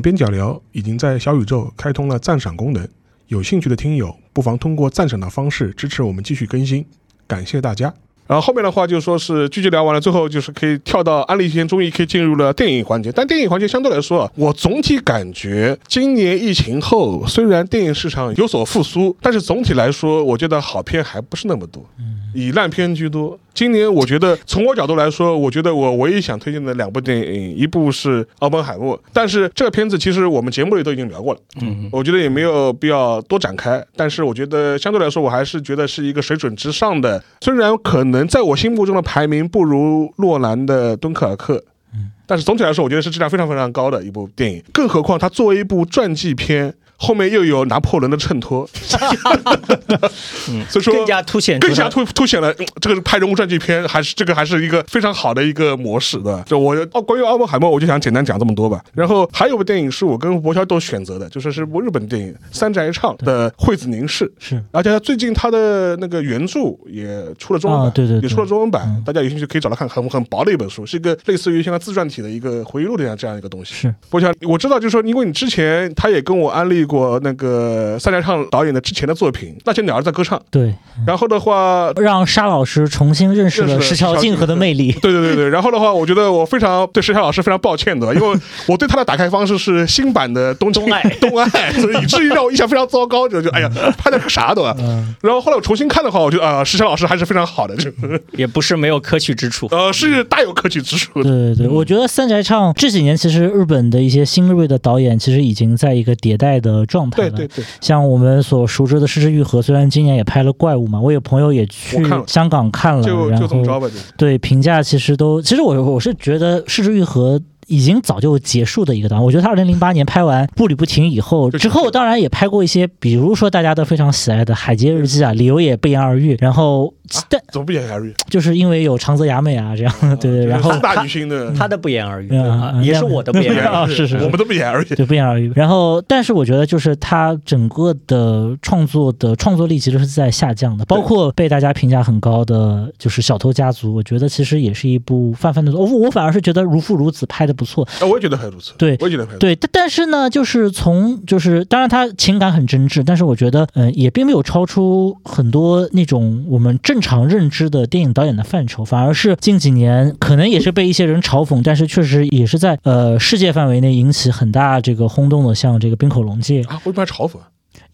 边角聊已经在小宇宙开通了赞赏功能，有兴趣的听友不妨通过赞赏的方式支持我们继续更新，感谢大家。然后后面的话就说是剧集聊完了，最后就是可以跳到安利篇，终于可以进入了电影环节。但电影环节相对来说啊，我总体感觉今年疫情后，虽然电影市场有所复苏，但是总体来说，我觉得好片还不是那么多，以烂片居多。今年我觉得从我角度来说，我觉得我唯一想推荐的两部电影，一部是《奥本海默》，但是这个片子其实我们节目里都已经聊过了，嗯，我觉得也没有必要多展开。但是我觉得相对来说，我还是觉得是一个水准之上的，虽然可能在我心目中的排名不如诺兰的《敦刻尔克》，嗯，但是总体来说，我觉得是质量非常非常高的一部电影。更何况它作为一部传记片。后面又有拿破仑的衬托，所以说更加凸显更加凸凸显了这个拍人物传记片还是这个还是一个非常好的一个模式的。就我哦，关于奥本海默，我就想简单讲这么多吧。然后还有部电影是我跟博乔都选择的，就是是部日本电影三宅唱的《惠子凝视》，是，而且他最近他的那个原著也出了中文版，对对，也出了中文版，大家有兴趣可以找来看，很很薄的一本书，是一个类似于像自传体的一个回忆录的这样这样一个东西。是，博乔，我知道，就是说，因为你之前他也跟我安利过那个。呃，三宅唱导演的之前的作品《那些鸟儿在歌唱》，对，然后的话，让沙老师重新认识了石桥静河的魅力。对对对对，然后的话，我觉得我非常对石桥老师非常抱歉的，因为我对他的打开方式是新版的《东东爱》，东爱，所以以至于让我印象非常糟糕，就就哎呀，拍的个啥的。然后后来我重新看的话，我觉得啊，石桥老师还是非常好的，就也不是没有可取之处，呃，是大有可取之处。对对对，我觉得三宅唱这几年其实日本的一些新锐的导演其实已经在一个迭代的状态了。对对对，像我们。所熟知的《失之愈合》，虽然今年也拍了怪物嘛，我有朋友也去香港看了，然后对评价其实都，其实我我是觉得《失之愈合》。已经早就结束的一个导演，我觉得他二零零八年拍完《步履不停》以后，之后当然也拍过一些，比如说大家都非常喜爱的《海街日记》啊，理由也不言而喻。然后，但怎么不言而喻？就是因为有长泽雅美啊，这样对对。然后大女星的他的不言而喻，也是我的不言而喻，是是，我们都不言而喻，对不言而喻。然后，但是我觉得就是他整个的创作的创作力其实是在下降的，包括被大家评价很高的就是《小偷家族》，我觉得其实也是一部泛泛的作。我我反而是觉得《如父如子》拍的不错，啊，我也觉得。还如此，对，我也觉得对，但但是呢，就是从就是当然他情感很真挚，但是我觉得嗯，也并没有超出很多那种我们正正常认知的电影导演的范畴，反而是近几年可能也是被一些人嘲讽，但是确实也是在呃世界范围内引起很大这个轰动的，像这个冰口龙介啊，为什么嘲讽？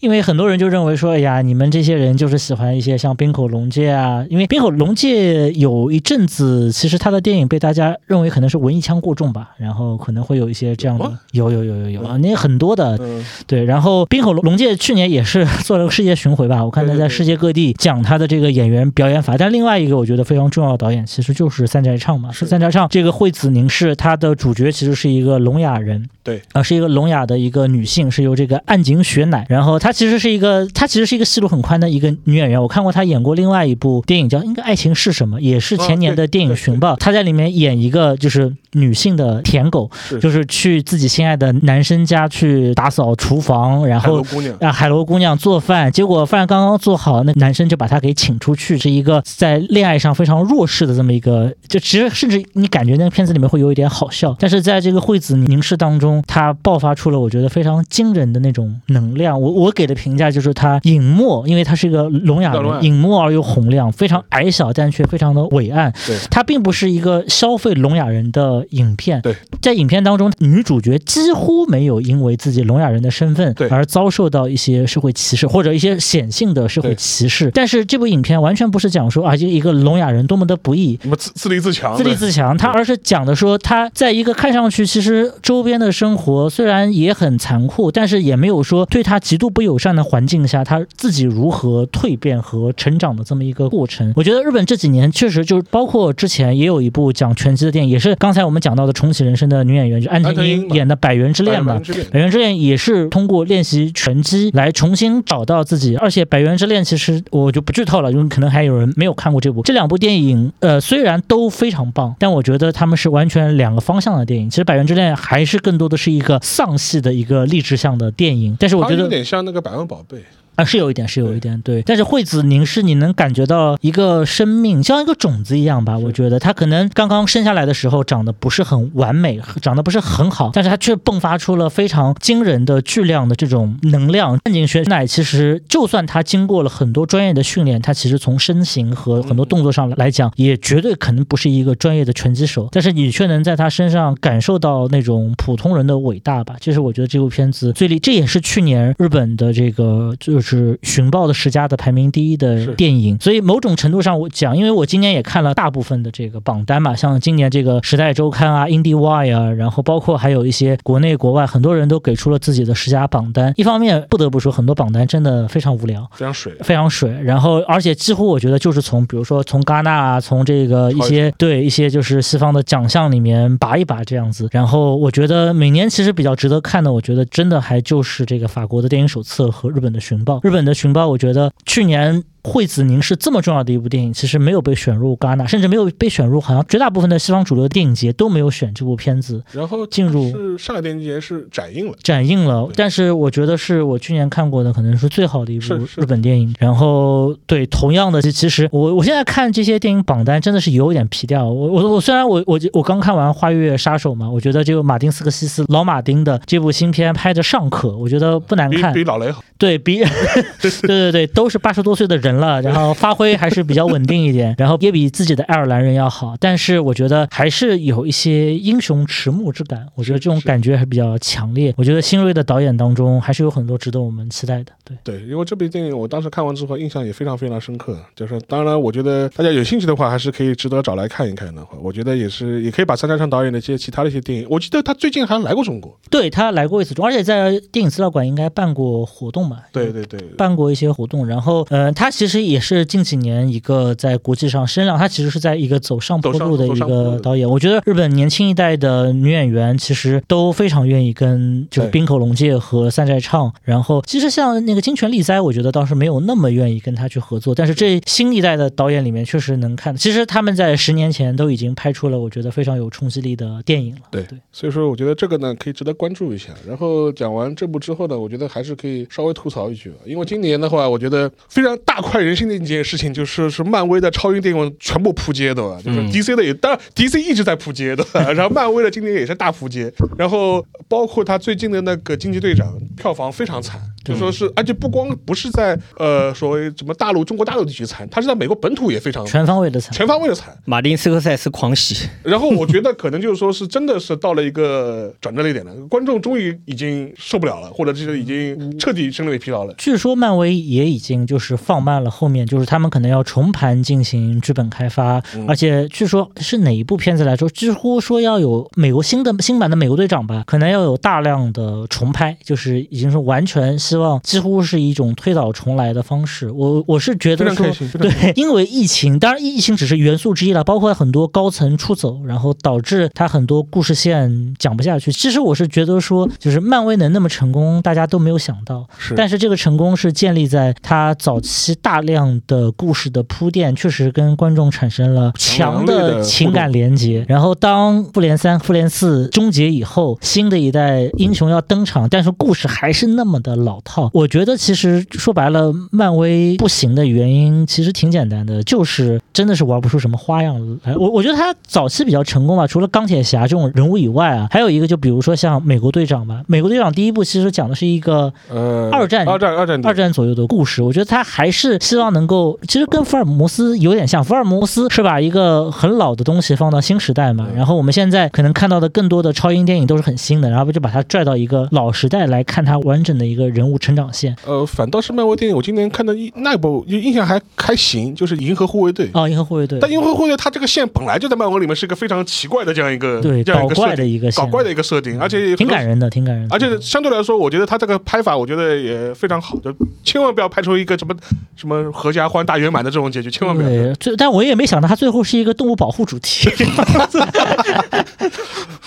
因为很多人就认为说，哎呀，你们这些人就是喜欢一些像冰口龙介啊。因为冰口龙介有一阵子，其实他的电影被大家认为可能是文艺腔过重吧，然后可能会有一些这样的，有有有有有啊，那很多的，对。然后冰口龙介去年也是做了个世界巡回吧，我看他在世界各地讲他的这个演员表演法。但另外一个我觉得非常重要的导演，其实就是三宅唱嘛，是三宅唱这个惠子凝视，他的主角其实是一个聋哑人。对啊，是一个聋哑的一个女性，是由这个岸井雪乃，然后她其实是一个，她其实是一个戏路很宽的一个女演员。我看过她演过另外一部电影，叫应该《爱情是什么》，也是前年的电影《寻报》，她在里面演一个就是女性的舔狗，就是去自己心爱的男生家去打扫厨房，然后让海螺姑娘做饭，结果饭刚刚做好，那男生就把她给请出去，是一个在恋爱上非常弱势的这么一个，就其实甚至你感觉那个片子里面会有一点好笑，但是在这个惠子凝视当中。她爆发出了我觉得非常惊人的那种能量。我我给的评价就是她隐没，因为她是一个聋哑人，隐没而又洪亮，非常矮小但却非常的伟岸。对，她并不是一个消费聋哑人的影片。对，在影片当中，女主角几乎没有因为自己聋哑人的身份而遭受到一些社会歧视或者一些显性的社会歧视。但是这部影片完全不是讲说啊，就一个聋哑人多么的不易，什么自自立自强，自立自强，他而是讲的说他在一个看上去其实周边的生活。虽然也很残酷，但是也没有说对他极度不友善的环境下，他自己如何蜕变和成长的这么一个过程。我觉得日本这几年确实就是包括之前也有一部讲拳击的电影，也是刚才我们讲到的重启人生的女演员，就安藤樱演的《百元之恋》嘛，《百元之恋》也是通过练习拳击来重新找到自己。而且《百元之恋》其实我就不剧透了，因为可能还有人没有看过这部。这两部电影，呃，虽然都非常棒，但我觉得他们是完全两个方向的电影。其实《百元之恋》还是更多的是一个。丧系的一个励志向的电影，但是我觉得有点像那个《百万宝贝》啊，是有一点，是有一点，对。但是惠子凝视，你能感觉到一个生命，像一个种子一样吧？我觉得它可能刚刚生下来的时候长得不是很完美，长得不是很好，但是它却迸发出了非常惊人的巨量的这种能量。岸井雪乃其实就算他经过了很多专业的训练，他其实从身形和很多动作上来讲，也绝对可能不是一个专业的拳击手。但是你却能在他身上感受到那种普通人的伟大吧？这是我觉得这部片子最厉，这也是去年日本的这个就是寻报的十佳的排名第一的电影。所以某种程度上我讲，因为我今年也看了大部分的这个榜单嘛，像今年这个时代周刊啊、IndieWire 啊，然后包括还有一些国内国外很多人都给出了自己的十佳榜单。一方面不得不说，很多榜单真的非常无聊，非常水，非常水。然后而且几乎我觉得就是从比如说从戛纳啊，从这个一些对一些就是西方的奖项里面拔一拔这样子。然后我觉得每年其实比较值得看的，我觉得真的还就是这个法国的电影手册和日本的寻报。日本的寻报，我觉得去年。惠子凝是这么重要的一部电影，其实没有被选入戛纳，甚至没有被选入，好像绝大部分的西方主流电影节都没有选这部片子。然后进入是上海电影节是展映了，展映了。但是我觉得是我去年看过的，可能是最好的一部日本电影。然后对，同样的，其实我我现在看这些电影榜单真的是有点皮掉。我我我虽然我我我刚看完《花月杀手》嘛，我觉得这个马丁斯科西斯老马丁的这部新片拍的尚可，我觉得不难看，比老雷好。对比，对对对，都是八十多岁的人了，然后发挥还是比较稳定一点，然后也比自己的爱尔兰人要好，但是我觉得还是有一些英雄迟暮之感，我觉得这种感觉还比较强烈。我觉得新锐的导演当中还是有很多值得我们期待的。对对，因为这部电影我当时看完之后印象也非常非常深刻，就是当然我觉得大家有兴趣的话还是可以值得找来看一看的话，我觉得也是也可以把三家昌导演的一些其他的一些电影，我记得他最近还来过中国，对他来过一次中，而且在电影资料馆应该办过活动。对对对，办过一些活动，然后呃，他其实也是近几年一个在国际上声量，他其实是在一个走上坡路的一个导演。我觉得日本年轻一代的女演员其实都非常愿意跟就是滨口龙介和三宅唱，然后其实像那个金泉利哉，我觉得倒是没有那么愿意跟他去合作。但是这新一代的导演里面确实能看，其实他们在十年前都已经拍出了我觉得非常有冲击力的电影了。对对，所以说我觉得这个呢可以值得关注一下。然后讲完这部之后呢，我觉得还是可以稍微。吐槽一句，因为今年的话，我觉得非常大快人心的一件事情，就是是漫威的超英电影全部扑街的，就是 DC 的也，当然 DC 一直在扑街的，然后漫威的今年也是大扑街，然后包括他最近的那个惊奇队长，票房非常惨。就说是，而且不光不是在呃所谓什么大陆中国大陆地区惨，他是在美国本土也非常全方位的惨，全方位的惨。马丁斯科塞斯狂喜，然后我觉得可能就是说是真的是到了一个转折的一点了，观众终于已经受不了了，或者是已经彻底审美疲劳了。据说漫威也已经就是放慢了后面，就是他们可能要重盘进行剧本开发，而且据说是哪一部片子来说，几乎说要有美国新的新版的美国队长吧，可能要有大量的重拍，就是已经是完全。希望几乎是一种推倒重来的方式。我我是觉得说，对，因为疫情，当然疫情只是元素之一了，包括很多高层出走，然后导致他很多故事线讲不下去。其实我是觉得说，就是漫威能那么成功，大家都没有想到。是，但是这个成功是建立在他早期大量的故事的铺垫，确实跟观众产生了强的情感连接。然后当复联三、复联四终结以后，新的一代英雄要登场，但是故事还是那么的老。套，我觉得其实说白了，漫威不行的原因其实挺简单的，就是真的是玩不出什么花样来。我我觉得他早期比较成功吧，除了钢铁侠这种人物以外啊，还有一个就比如说像美国队长吧。美国队长第一部其实讲的是一个呃二战二战二战二战左右的故事。我觉得他还是希望能够，其实跟福尔摩斯有点像。福尔摩斯是把一个很老的东西放到新时代嘛，然后我们现在可能看到的更多的超英电影都是很新的，然后不就把它拽到一个老时代来看它完整的一个人物。成长线，呃，反倒是漫威电影，我今年看的一那部印象还还行，就是《银河护卫队》啊，《银河护卫队》。但《银河护卫队》它这个线本来就在漫威里面是一个非常奇怪的这样一个对搞怪的一个搞怪的一个设定，而且挺感人的，挺感人。而且相对来说，我觉得它这个拍法，我觉得也非常好，就千万不要拍出一个什么什么合家欢大圆满的这种结局，千万不要。对，但我也没想到它最后是一个动物保护主题。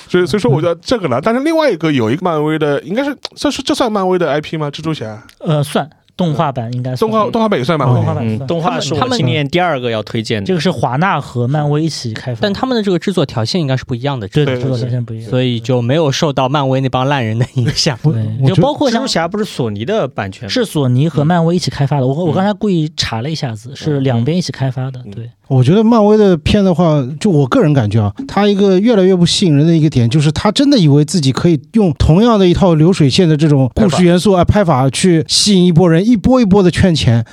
所以，所以说，我觉得这个呢，但是另外一个有一个漫威的，应该是这是这算漫威的 IP 吗？蜘蛛侠？呃，算。动画版应该动画动画版也算漫威，动画版动画是我今年第二个要推荐的。这个是华纳和漫威一起开发，但他们的这个制作条件应该是不一样的，对制作条件不一样，所以就没有受到漫威那帮烂人的影响。对，就包括蜘蛛侠不是索尼的版权，是索尼和漫威一起开发的。我我刚才故意查了一下子，是两边一起开发的。对，我觉得漫威的片的话，就我个人感觉啊，他一个越来越不吸引人的一个点，就是他真的以为自己可以用同样的一套流水线的这种故事元素啊拍法去吸引一波人，一波一波的圈钱。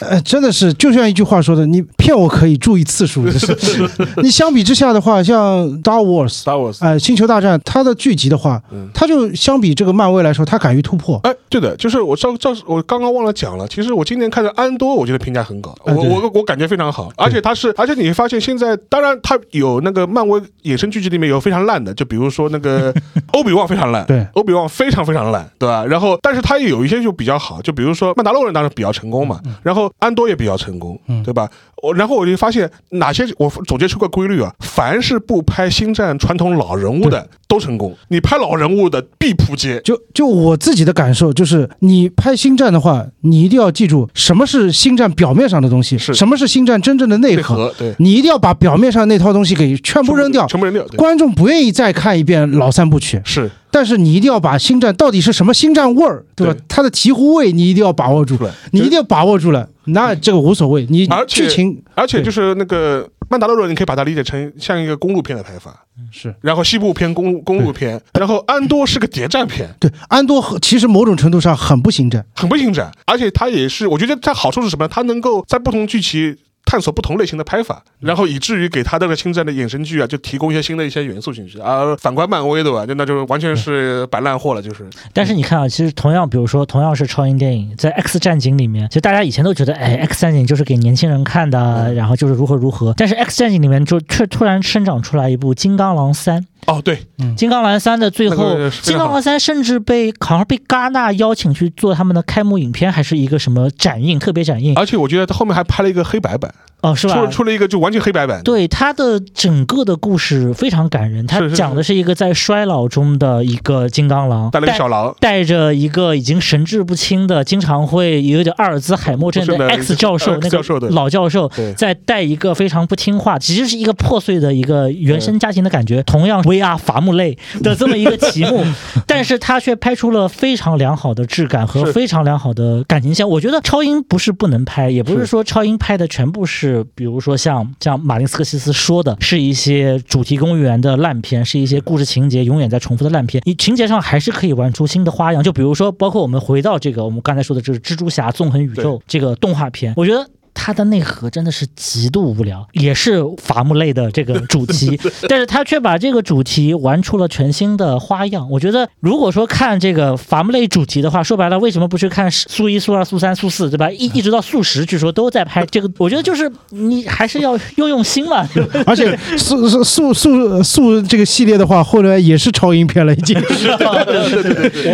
呃，真的是就像一句话说的，你骗我可以注意次数。就 是 你相比之下的话，像 Star Wars，Star Wars，哎，星球大战，它的剧集的话，它就相比这个漫威来说，它敢于突破。哎，对的，就是我照照我刚刚忘了讲了，其实我今年看的安多，我觉得评价很高，我我我感觉非常好，而且它是，而且你会发现现在，当然它有那个漫威衍生剧集里面有非常烂的，就比如说那个欧比旺非常烂，对，欧比旺非常非常烂，对吧？然后，但是它也有一些就比较好，就比如说曼达洛人当然比较成功嘛，然后安多也比较成功，对吧？我然后我就发现哪些我总结出个规律啊，凡是不拍星战传统老人物的都成功，你拍老人物的必扑街。就就我自己的感受就是，你拍星战的话，你一定要记住什么是星战表面上的东西，是什么是星战真正的内核。对，你一定要把表面上那套东西给全部扔掉，全部扔掉。观众不愿意再看一遍老三部曲。是。但是你一定要把星战到底是什么星战味儿，对吧？它的醍醐味你一定要把握住，你一定要把握住了，那这个无所谓。你剧情，而且就是那个曼达洛人，你可以把它理解成像一个公路片的拍法，是。然后西部片公公路片，然后安多是个谍战片，对，安多其实某种程度上很不星战，很不星战，而且它也是，我觉得它好处是什么？它能够在不同剧情。探索不同类型的拍法，然后以至于给他这个星战的衍生剧啊，就提供一些新的一些元素进去。而反观漫威的吧，就那就完全是摆烂货了，就是。但是你看啊，其实同样，比如说同样是超英电影，在 X 战警里面，其实大家以前都觉得，哎，X 战警就是给年轻人看的，然后就是如何如何。但是 X 战警里面就却突然生长出来一部金刚狼三。哦，对，金刚狼三的最后，金刚狼三甚至被好像被戛纳邀请去做他们的开幕影片，还是一个什么展映，特别展映。而且我觉得他后面还拍了一个黑白版。哦，是吧？出出了一个就完全黑白版。对，他的整个的故事非常感人。他讲的是一个在衰老中的一个金刚狼，带了个小狼，带着一个已经神志不清的，经常会有点阿尔兹海默症的 X 教授，那个老教授，在带一个非常不听话，其实是一个破碎的一个原生家庭的感觉。同样 VR 伐木类的这么一个 题目，但是他却拍出了非常良好的质感和非常良好的感情线。我觉得超英不是不能拍，也不是说超英拍的全部是。是，比如说像像马林斯科西斯说的，是一些主题公园的烂片，是一些故事情节永远在重复的烂片。你情节上还是可以玩出新的花样，就比如说，包括我们回到这个我们刚才说的，这是蜘蛛侠纵横宇宙这个动画片，我觉得。它的内核真的是极度无聊，也是伐木类的这个主题，但是他却把这个主题玩出了全新的花样。我觉得，如果说看这个伐木类主题的话，说白了，为什么不去看素一、素二、素三、素四，对吧？一一直到速十，据说都在拍这个。我觉得就是你还是要用用心嘛。而且速速速速速这个系列的话，后来也是超英片了，已经。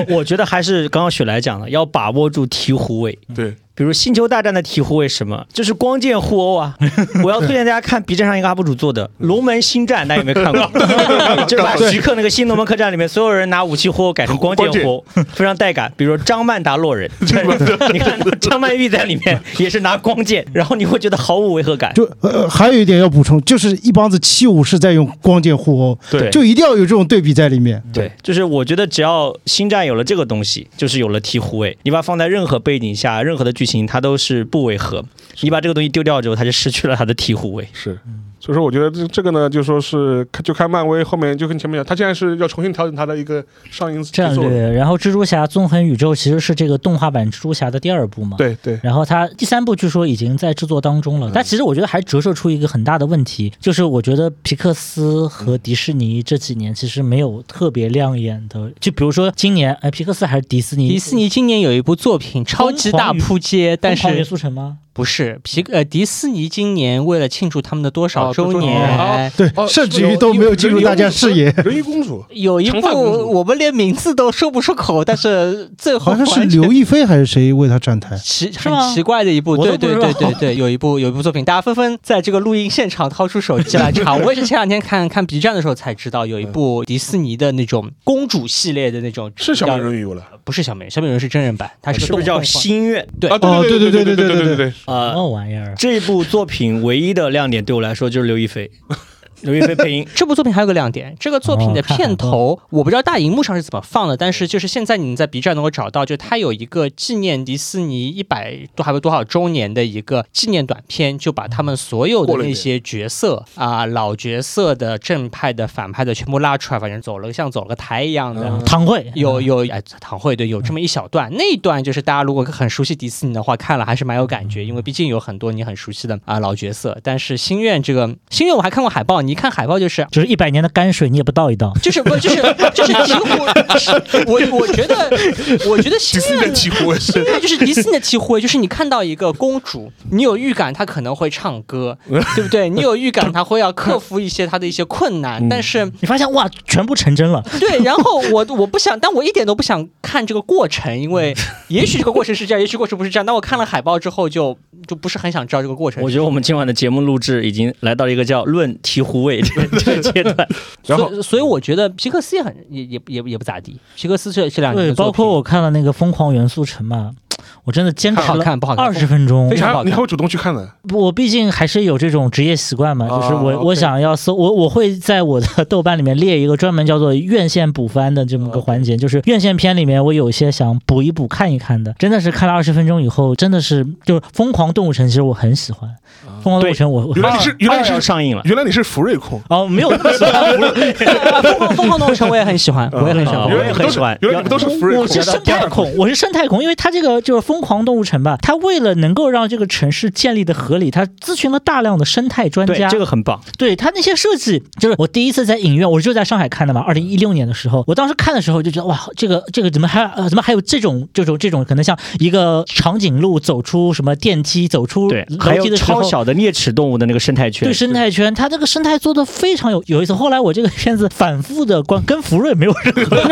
我我觉得还是刚刚雪来讲的，要把握住醍醐味。对。比如《星球大战》的醍醐味什么？就是光剑互殴啊！我要推荐大家看 B 站上一个 UP 主做的《龙门星战》，大家有没有看过？就是把徐克那个《新龙门客栈》里面所有人拿武器互殴改成光剑互殴，非常带感。比如说张曼达洛人，你看张曼玉在里面也是拿光剑，然后你会觉得毫无违和感。就呃，还有一点要补充，就是一帮子七武士在用光剑互殴，对，就一定要有这种对比在里面。对，就是我觉得只要星战有了这个东西，就是有了醍醐味。你把它放在任何背景下，任何的剧。剧情它都是不违和，你把这个东西丢掉之后，它就失去了它的醍醐味。是。所以说，我觉得这这个呢，就说是就看漫威后面就跟前面讲，他现在是要重新调整他的一个上映战略。然后，蜘蛛侠纵横宇宙其实是这个动画版蜘蛛侠的第二部嘛？对对。然后，他第三部据说已经在制作当中了。但其实我觉得还折射出一个很大的问题，就是我觉得皮克斯和迪士尼这几年其实没有特别亮眼的。就比如说今年，哎，皮克斯还是迪士尼？迪士尼今年有一部作品超级大扑街，但是元素城吗？不是皮呃迪士尼今年为了庆祝他们的多少哦周周年，对哦，甚至于都没有进入大家视野，人鱼公主，有一部我们连名字都说不出口，但是最后好像是刘亦菲还是谁为她站台？奇很奇怪的一部，对对对对对，有一部有一部作品，大家纷纷在这个录音现场掏出手机来查。我也是前两天看看 B 站的时候才知道，有一部迪士尼的那种公主系列的那种，是小美人鱼了不是小美人，小美人鱼是真人版，它是个是不是叫动动画心愿？对啊！哦对对对对对对对对对什，么玩意儿？这部作品唯一的亮点对我来说就是刘亦菲，刘亦菲配音。这部作品还有个亮点，这个作品的片头、我不知道大荧幕上是怎么放的，但是就是现在你在 B 站能够找到，就它有一个纪念迪士尼一百多还有多少周年的一个纪念短片，就把他们所有的那些角色啊、老角色的正派的、反派的全部拉出来，反正走了像走了个台一样的。嗯堂会有有哎，唐会对，有这么一小段，那一段就是大家如果很熟悉迪士尼的话，看了还是蛮有感觉，因为毕竟有很多你很熟悉的啊、老角色。但是心愿这个心愿我还看过海报，你一看海报就是就是一百年的泔水，你也不倒一倒。就是不就是就是鹈鹕，我我觉得我觉得心迪士尼的愿几乎是心愿就是迪士尼的鹈鹕，就是你看到一个公主，你有预感她可能会唱歌，对不对？你有预感她会要克服一些她的一些困难，但是你发现哇，全部成真了。对，然后我我不想，但我一点都不想看这个过程，因为 也许这个过程是这样，也许过程不是这样。但我看了海报之后就，就不是很想知道这个过程。我觉得我们今晚的节目录制已经来到了一个叫“论醍醐味”这个 这个阶段。然后所以所以我觉得皮克斯也很也也也也不咋地。皮克斯这这两年包括我看了那个《疯狂元素城》嘛，我真的坚持不好了看不好二十分钟。非。常不好看。你还你还会主动去看的，我毕竟还是有这种职业习惯嘛，啊就是我我想要搜我我会在我的豆瓣里面列一个专门叫做院线补番的这么个环节，就是院线片里面我有一些想补一补看一看的，真的是看了二十分钟以后，真的是就是《疯狂动物城》，其实我很喜欢，《疯狂动物城》我我原来你是原来你是上映了，原来你是福瑞控，哦没有那么喜欢福瑞疯狂疯狂动物城我也很喜欢，我也很喜欢。啊我也很喜欢原来你们都是福瑞控我是生态控，我是生态控，因为它这个就是疯狂动物城吧，他为了能够让这个城市建立的合理，他咨询了大量的生态专家，这个很棒。对他那些设计，就是我第一次在影院，我就在上海看的嘛，二零一六年的时候，我当时看的时候就觉得哇，这个这个怎么还呃怎么还有这种这种这种可能像一个长颈鹿走出什么电梯，走出对，还有楼梯的时候超。小的啮齿动物的那个生态圈对，生态圈，它这个生态做的非常有有意思。后来我这个片子反复的观，跟福瑞没有任何关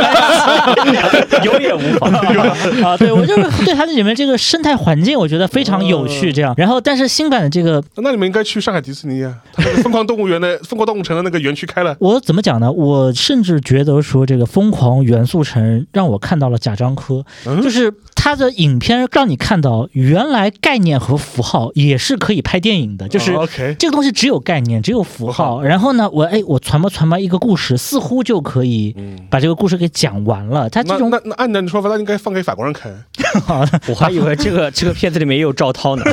系，有也无妨。啊。对我就是对它里面这个生态环境，我觉得非常有趣。这样，然后但是新版的这个那你们应该去上海迪士尼啊，它那个疯狂动物园的疯狂动物城的那个园区开了，我怎么讲呢？我甚至觉得说，这个《疯狂元素城》让我看到了贾樟柯，嗯就是他的影片让你看到原来概念和符号也是可以拍电影的，就是。这个东西只有概念，只有符符号，然后呢，我哎，我传播传播一个故事，似乎就可以嗯，把这个故事给讲完了。他这种那那那按照你说法，那应该放给法国人看，我还以为这个这个片子里面也有赵涛呢。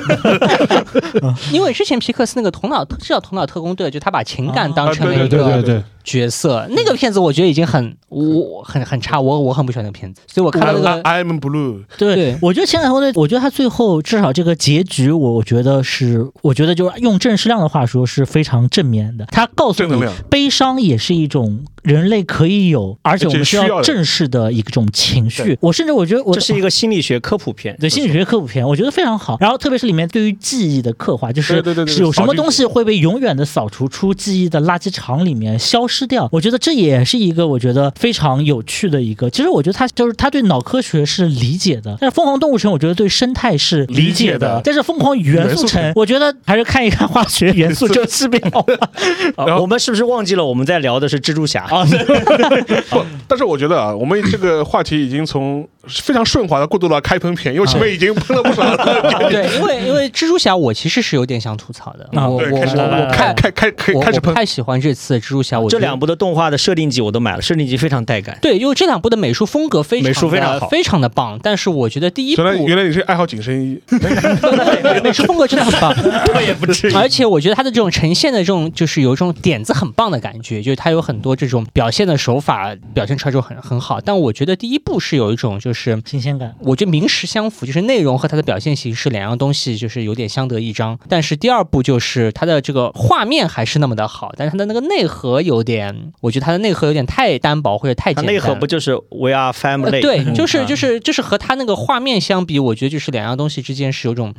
因为之前皮克斯那个头脑是叫头脑特工队，就他把情感当成了啊一个对对对，角色。那个片子我觉得已经很我很很差，我我很不喜欢那个片子，所以我看到那个 I am blue，对，对我觉得《前两部队》，我觉得他最后至少这个结局，我我觉得是，我觉得就是用郑世亮的话说是非常正面的。他告诉你正能量，悲伤也是一种人类可以有，而且我们需要正视的一种情绪。我甚至我觉得我这是一个心理学科普片，对心理学科普片，我觉得非常好。然后特别是里面对于记忆的刻画，就是有什么东西会被永远的扫除出记忆的垃圾场里面消失掉。我觉得这也是一个我觉得非常有趣的一个。其实我觉得他就是他对脑科学是理解的，但是疯狂动物城我觉得对生态是理理解解的的，但是疯狂元素城我觉得还是看一看化学元素 就识别好了。然后啊我们是不是忘记了我们在聊的是蜘蛛侠？啊，不，但是我觉得啊，我们这个话题已经从非常顺滑的过渡到开喷片，因为前面已经喷了不少了。对，因为因为 蜘蛛侠我其实是有点想吐槽的，啊我我我开开开我开始喷我不，太喜欢这次蜘蛛侠，我这两部的动画的设定集我都买了，设定集非常带感。对，因为这两部的美术风格非常美术非常好非常的棒，但是我觉得第一部原来原来你是爱好紧身衣，美美术风格真的很棒，我也不至于。而且我觉得它的这种呈现的这种就是有一种点子很棒的感觉，就是它有很多这种表现的手法表现出来就很很好。但我觉得第一部是有一种就就是新鲜感。我觉得名实相符，就是内容和它的表现形式两样东西就是有点相得益彰。但是第二部就是它的这个画面还是那么的好，但是它的那个内核有点，我觉得它的内核有点太单薄或者太简单。内核不就是 We are 呃 family？对，嗯就是啊就是就是和它那个画面相比，我觉得就是两样东西之间是有种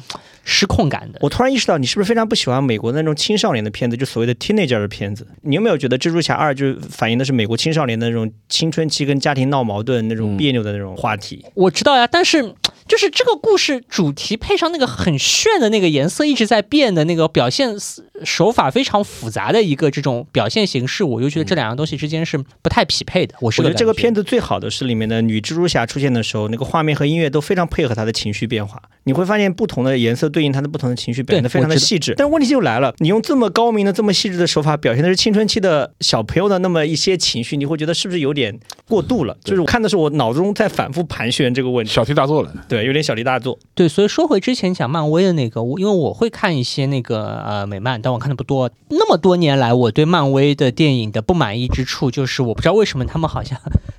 失控感的。我突然意识到，你是不是非常不喜欢美国的那种青少年的片子，就所谓的 teenager 的片子？你有没有觉得《蜘蛛侠二》就是反映的是美国青少年的那种青春期跟家庭闹矛盾、那种嗯别扭的那种话题？我知道呀，但是就是这个故事主题配上那个很炫的那个颜色一直在变的那个表现手法非常复杂的一个这种表现形式，我就觉得这两样东西之间是不太匹配的。我觉得这个片子子最好的是里面的女蜘蛛侠出现的时候，那个画面和音乐都非常配合她的情绪变化。你会发现不同的颜色对应她的不同的情绪，表现得非常的细致。但问题就来了，你用这么高明的、这么细致的手法表现的是青春期的小朋友的那么一些情绪，你会觉得是不是有点过度了？就是我看的是我脑中在反复盘旋这个问题，小题大做了。对，有点小题大做。对，所以说回之前讲漫威的那个，我因为我会看一些那个呃美漫，但我看的不多。那么多年来，我对漫威的电影的不满意之处，就是我不知道为什么他们好像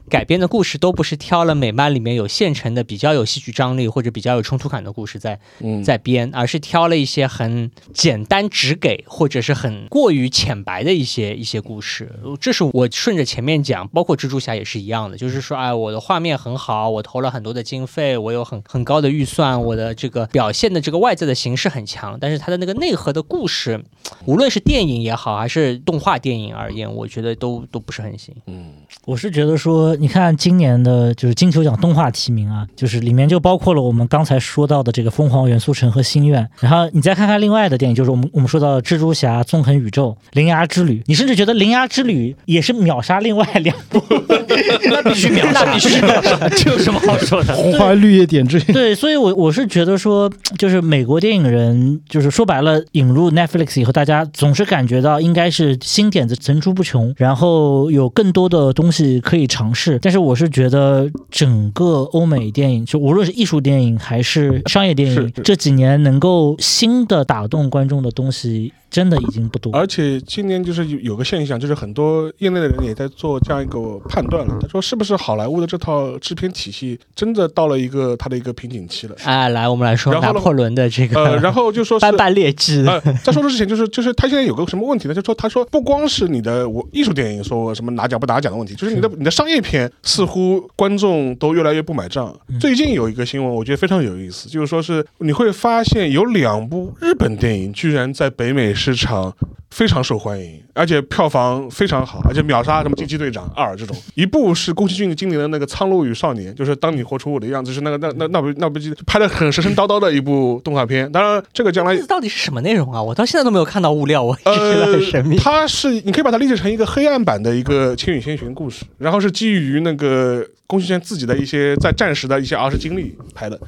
改编的故事都不是挑了美漫里面有现成的、比较有戏剧张力或者比较有冲突感的故事在嗯，在编，而是挑了一些很简单直给或者是很过于浅白的一些一些故事。这是我顺着前面讲，包括蜘蛛侠也是一样的，就是说，哎，我的画面很好，我投了很多的经费，我有很很高的预算，我的这个表现的这个外在的形式很强，但是它的那个内核的故事，无论是电影也好，还是动画电影而言，我觉得都都不是很行。嗯。我是觉得说，你看今年的就是金球奖动画提名啊，就是里面就包括了我们刚才说到的这个《疯狂元素城》和《心愿》，然后你再看看另外的电影，就是我们我们说到的《蜘蛛侠：纵横宇宙》《铃芽之旅》，你甚至觉得《铃芽之旅》也是秒杀另外两部，那必须秒杀，那必须秒杀，这 有什么好说的？红花绿叶点缀。对，所以我我是觉得说，就是美国电影人，就是说白了，引入 Netflix 以后，大家总是感觉到应该是新点子层出不穷，然后有更多的东西可以尝试。但是我是觉得整个欧美电影，就无论是艺术电影还是商业电影这几年能够新的打动观众的东西，真的已经不多。而且今年就是有有个现象，就是很多业内的人也在做这样一个判断了。他说，是不是好莱坞的这套制片体系真的到了一个它的一个瓶颈期了？哎，来，我们来说拿破仑的这个、呃，然后就说是 斑斑劣迹的。呃，在说这之前，就是就是他现在有个什么问题呢？就是说，他说不光是你的我艺术电影说什么拿奖不拿奖的问题，就是你的你的商业片似乎观众都越来越不买账。最近有一个新闻，我觉得非常有意思，就是说是你会发现有两部日本电影居然在北美市场非常受欢迎，而且票房非常好，而且秒杀什么《惊奇队长二》这种。一部是宫崎骏今年的那个《苍鹭与少年》，就是当你活出我的样子，是那个那那那部那部拍的很神神叨叨的一部动画片。当然，这个将来到底是什么内容啊？我到现在都没有看到物料，我一直觉得呃很神秘。它是你可以把它理解成一个黑暗版的一个《千与千寻》故事，然后是基于那个宫崎骏自己的一些在战时的一些儿时经历拍的。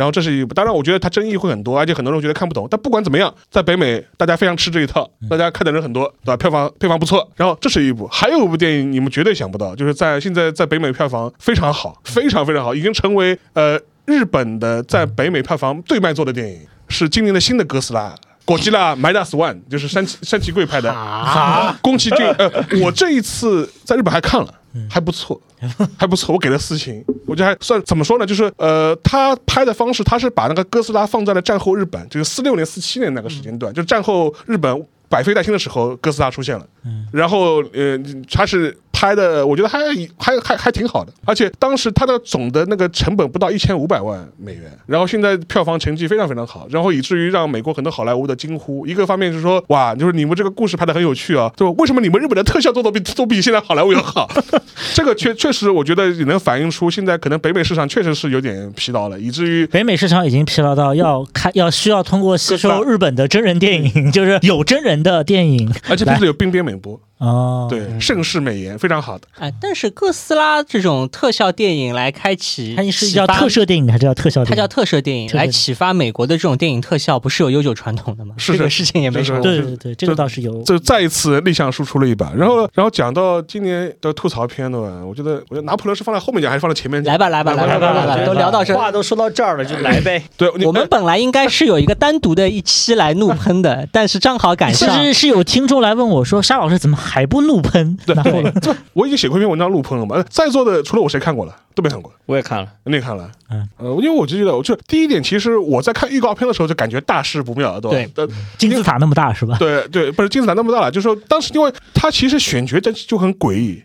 然后这是一部，当然我觉得它争议会很多，而且很多人觉得看不懂。但不管怎么样，在北美大家非常吃这一套，大家看的人很多，对吧？票房票房不错。然后这是一部，还有一部电影你们绝对想不到，就是在现在在北美票房非常好，非常非常好，已经成为呃日本的在北美票房最卖座的电影，是今年的新的哥斯拉。火基拉 Minus One 就是山崎山崎贵拍的，啊，宫崎骏。呃，我这一次在日本还看了，还不错，还不错，我给了四星，我觉得还算怎么说呢？就是呃，他拍的方式，他是把那个哥斯拉放在了战后日本，就是四六年、四七年那个时间段，就是战后日本百废待兴的时候，哥斯拉出现了。然后呃，他是拍的，我觉得还还还还挺好的，而且当时它的总的那个成本不到一千五百万美元，然后现在票房成绩非常非常好，然后以至于让美国很多好莱坞的惊呼，一个方面是说哇，就是你们这个故事拍的很有趣啊，就为什么你们日本的特效做的比都比现在好莱坞要好？这个确确实我觉得也能反映出现在可能北美市场确实是有点疲劳了，以至于北美市场已经疲劳到要看，要需要通过吸收日本的真人电影，就是有真人的电影。而且片子有冰边美波，哦。对，盛世美颜，非常好的。哎，但是哥斯拉这种特效电影来开启，它是叫特摄电影还是叫特效？它叫特摄电影，来启发美国的这种电影特效，不是有悠久传统的吗？是这个事情也没什么。对对对，这个倒是有。就再一次立项输出了一把。然后，然后讲到今年的吐槽片的吧，我觉得，我觉得拿破仑是放在后面讲还是放在前面讲？来吧，来吧，来吧，来吧，来吧，都聊到这。话都说到这儿了，就来呗。对，我们本来应该是有一个单独的一期来怒喷的，但是正好赶其上。实是有听众来问我说：“沙老师怎么还不怒喷对拿破仑？这我已经写过一篇文章怒喷了嘛，呃在座的除了我谁看过了，都没看过。我也看了，你也看了，嗯，呃，因为我就觉得，我就第一点，其实我在看预告片的时候就感觉大事不妙，对吧？对，金字塔那么大是吧？对对，不是金字塔那么大了，就是说当时因为他其实选角的就很诡异，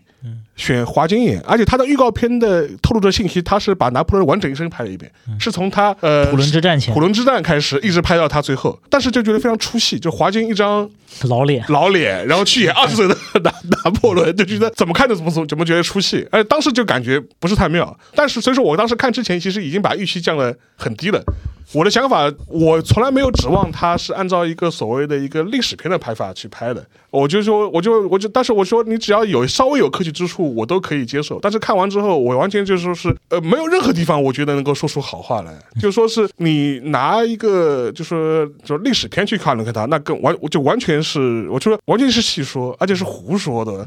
选华金演，而且他的预告片的透露的信息，他是把拿破仑完整一生拍了一遍，是从他呃普伦之战前普伦之战开始，一直拍到他最后，但是就觉得非常出戏，就华金一张老脸，老脸，然后去演二十岁的拿拿破仑，就觉得怎么看都怎么怎么怎么觉得出戏，而且当时就感觉不是太妙。但是所以说我当时看之前，其实已经把预期降得很低了。我的想法，我从来没有指望他是按照一个所谓的一个历史片的拍法去拍的。我就说，我就我就，但是我说你只要有稍微有科技之处，我都可以接受。但是看完之后，我完全就说是呃，没有任何地方我觉得能够说出好话来。就说是你拿一个就说就历史片去看了看它，那更完就完全是我就说完全是戏说，而且是胡说的，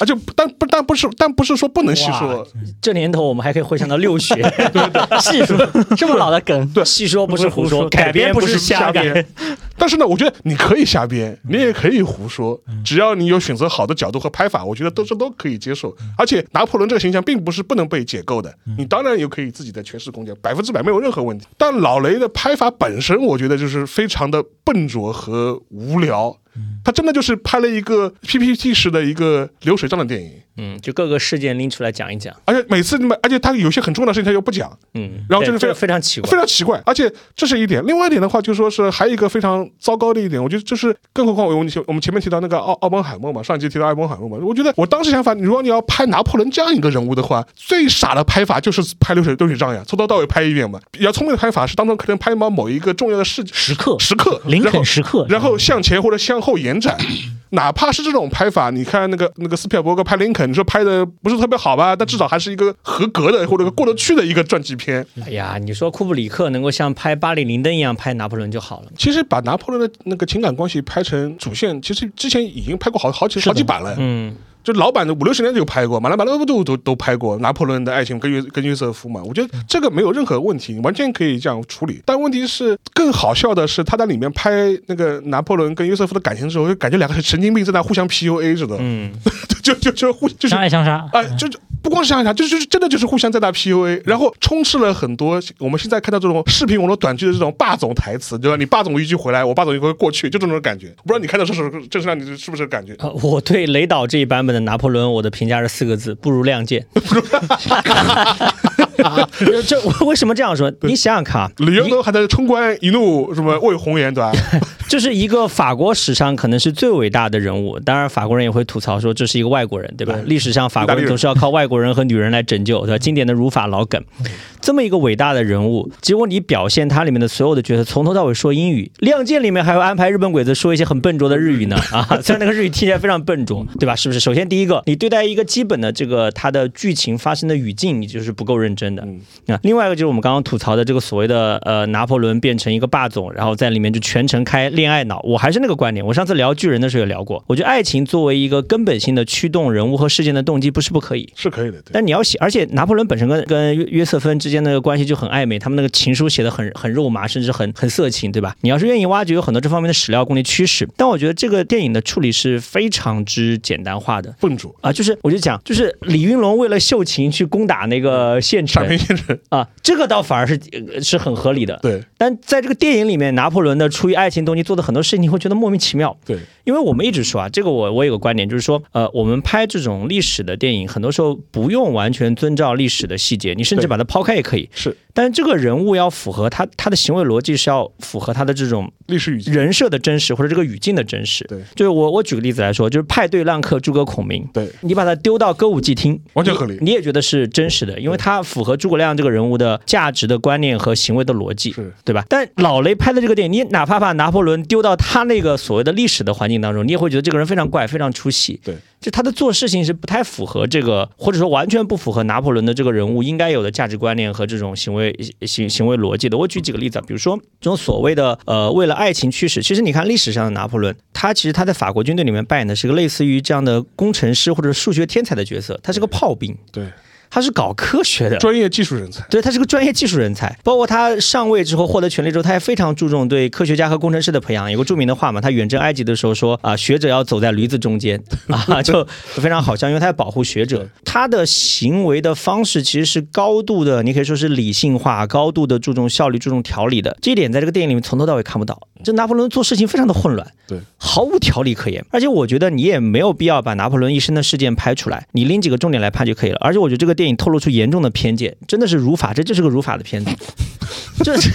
而且但不但不是但不是说不能细说，这年头我们还可以回想到六学，对对细说这么老的梗，对细说不是胡说，改改编不是是瞎。编。但是呢，我觉得你可以瞎编，你也可以胡说，只要你有选择好的角度和拍法，我觉得都是都可以接受。而且拿破仑这个形象并不是不能被解构的，你当然也可以自己的诠释空间，百分之百没有任何问题。但老雷的拍法本身，我觉得就是非常的笨拙和无聊。他真的就是拍了一个 PPT 式的一个流水账的电影，嗯，就各个事件拎出来讲一讲，而且每次你们，而且他有些很重要的事情他又不讲，嗯，然后这是非常非常奇怪非。常奇怪，而且这是一点。另外一点的话，就说是还有一个非常糟糕的一点，我觉得就是，更何况我们前我们前面提到那个奥奥本海默嘛，上一集提到奥本海默嘛，我觉得我当时想法，如果你要拍拿破仑这样一个人物的话，最傻的拍法就是拍流水流水账呀，从头到尾拍一遍嘛。比较聪明的拍法是当中可能拍某某一个重要的事时刻时刻，林肯时刻，然后向前或者向后延展。哪怕是这种拍法，你看那个那个斯皮尔伯格拍林肯，你说拍的不是特别好吧？但至少还是一个合格的或者过得去的一个传记片。哎呀，你说库布里克能够像拍巴黎林登一样拍拿破仑就好了。其实把拿破仑的那个情感关系拍成主线，其实之前已经拍过好好几好几版了。嗯，就老版的五六十年就有拍过，马兰马兰都都都拍过拿破仑的爱情跟约跟约瑟夫嘛。我觉得这个没有任何问题，完全可以这样处理。但问题是更好笑的是，他在里面拍那个拿破仑跟约瑟夫的感情的时候，就感觉两个神经病在那互相 PUA 似的。嗯，就就就互就是相爱相杀。啊，就就不光是相杀，就是就是真的就是互相在打 PUA，然后充斥了很多我们现在看到这种视频网络短剧的这种霸总台词，对吧？你霸总一句回来，我霸总一句过去，就这种感觉。不知道你看到这是这是让你是不是感觉？呃我对雷导这一版本的拿破仑，我的评价是四个字：不如亮剑。这我为什么这样说？你想想看啊，李云龙还在冲冠一怒什么为红颜，对吧？这是一个法国史上可能是最伟大的人物。当然，法国人也会吐槽说这是一个外国人，对吧？对历史上法国人人总是要靠外国人和女人来拯救，对吧？经典的儒法老梗。这么一个伟大的人物，结果你表现他里面的所有的角色从头到尾说英语，《亮剑》里面还会安排日本鬼子说一些很笨拙的日语呢 啊！虽然那个日语听起来非常笨拙，对吧？是不是？首先第一个，你对待一个基本的这个它的剧情发生的语境，你就是不够认真的。嗯啊，另外一个就是我们刚刚吐槽的这个所谓的呃拿破仑变成一个霸总，然后在里面就全程开恋爱脑。我还是那个观点，我上次聊巨人的时候也聊过，我觉得爱情作为一个根本性的驱动人物和事件的动机不是不可以。是可以的，对。但你要写，而且拿破仑本身跟跟约约瑟芬之间的关系就很暧昧，他们那个情书写的很很肉麻，甚至很很色情，对吧？你要是愿意挖掘，有很多这方面的史料供你驱使。但我觉得这个电影的处理是非常之简单化的。笨拙，啊，就是我就讲，就是李云龙为了秀琴去攻打那个县城啊，这个倒反而是呃是很合理的。对但在这个电影里面，拿破仑的出于爱情动机做的很多事情，你会觉得莫名其妙。对，因为我们一直说啊，这个我我有个观点，就是说，呃，我们拍这种历史的电影，很多时候不用完全遵照历史的细节，你甚至把它抛开也可以。是。但是这个人物要符合他他的行为逻辑是要符合他的这种历史语境，人设的真实或者这个语境的真实。对。就是我我举个例子来说，就是派对浪客诸葛孔明，对，你把他丢到歌舞伎厅，完全合理。你，你也觉得是真实的，因为他符合诸葛亮这个人物的价值的观念和行为的逻辑，是。对吧？但老雷拍的这个电影，你哪怕把拿破仑丢到他那个所谓的历史的环境当中，你也会觉得这个人非常怪，非常出戏。对，就他的做事情是不太符合这个，或者说完全不符合拿破仑的这个人物应该有的价值观念和这种行为行行为逻辑的。我举几个例子啊，比如说这种所谓的呃为了爱情驱使，其实你看历史上的拿破仑，他其实他在法国军队里面扮演的是个类似于这样的工程师或者数学天才的角色，他是个炮兵。对，他是搞科学的。专业技术人才。对他是个专业技术人才，包括他上位之后获得权力之后，他也非常注重对科学家和工程师的培养。有个著名的话嘛，他远征埃及的时候说啊，学者要走在驴子中间 啊，就非常好笑，因为他要保护学者。他的行为的方式其实是高度的，你可以说是理性化，高度的注重效率、注重条理的。这一点在这个电影里面从头到尾看不到。这拿破仑做事情非常的混乱，对，毫无条理可言。而且我觉得你也没有必要把拿破仑一生的事件拍出来，你拎几个重点来拍就可以了。而且我觉得这个电影透露出严重的偏见，真的是如法，这就是个如法的片子。这这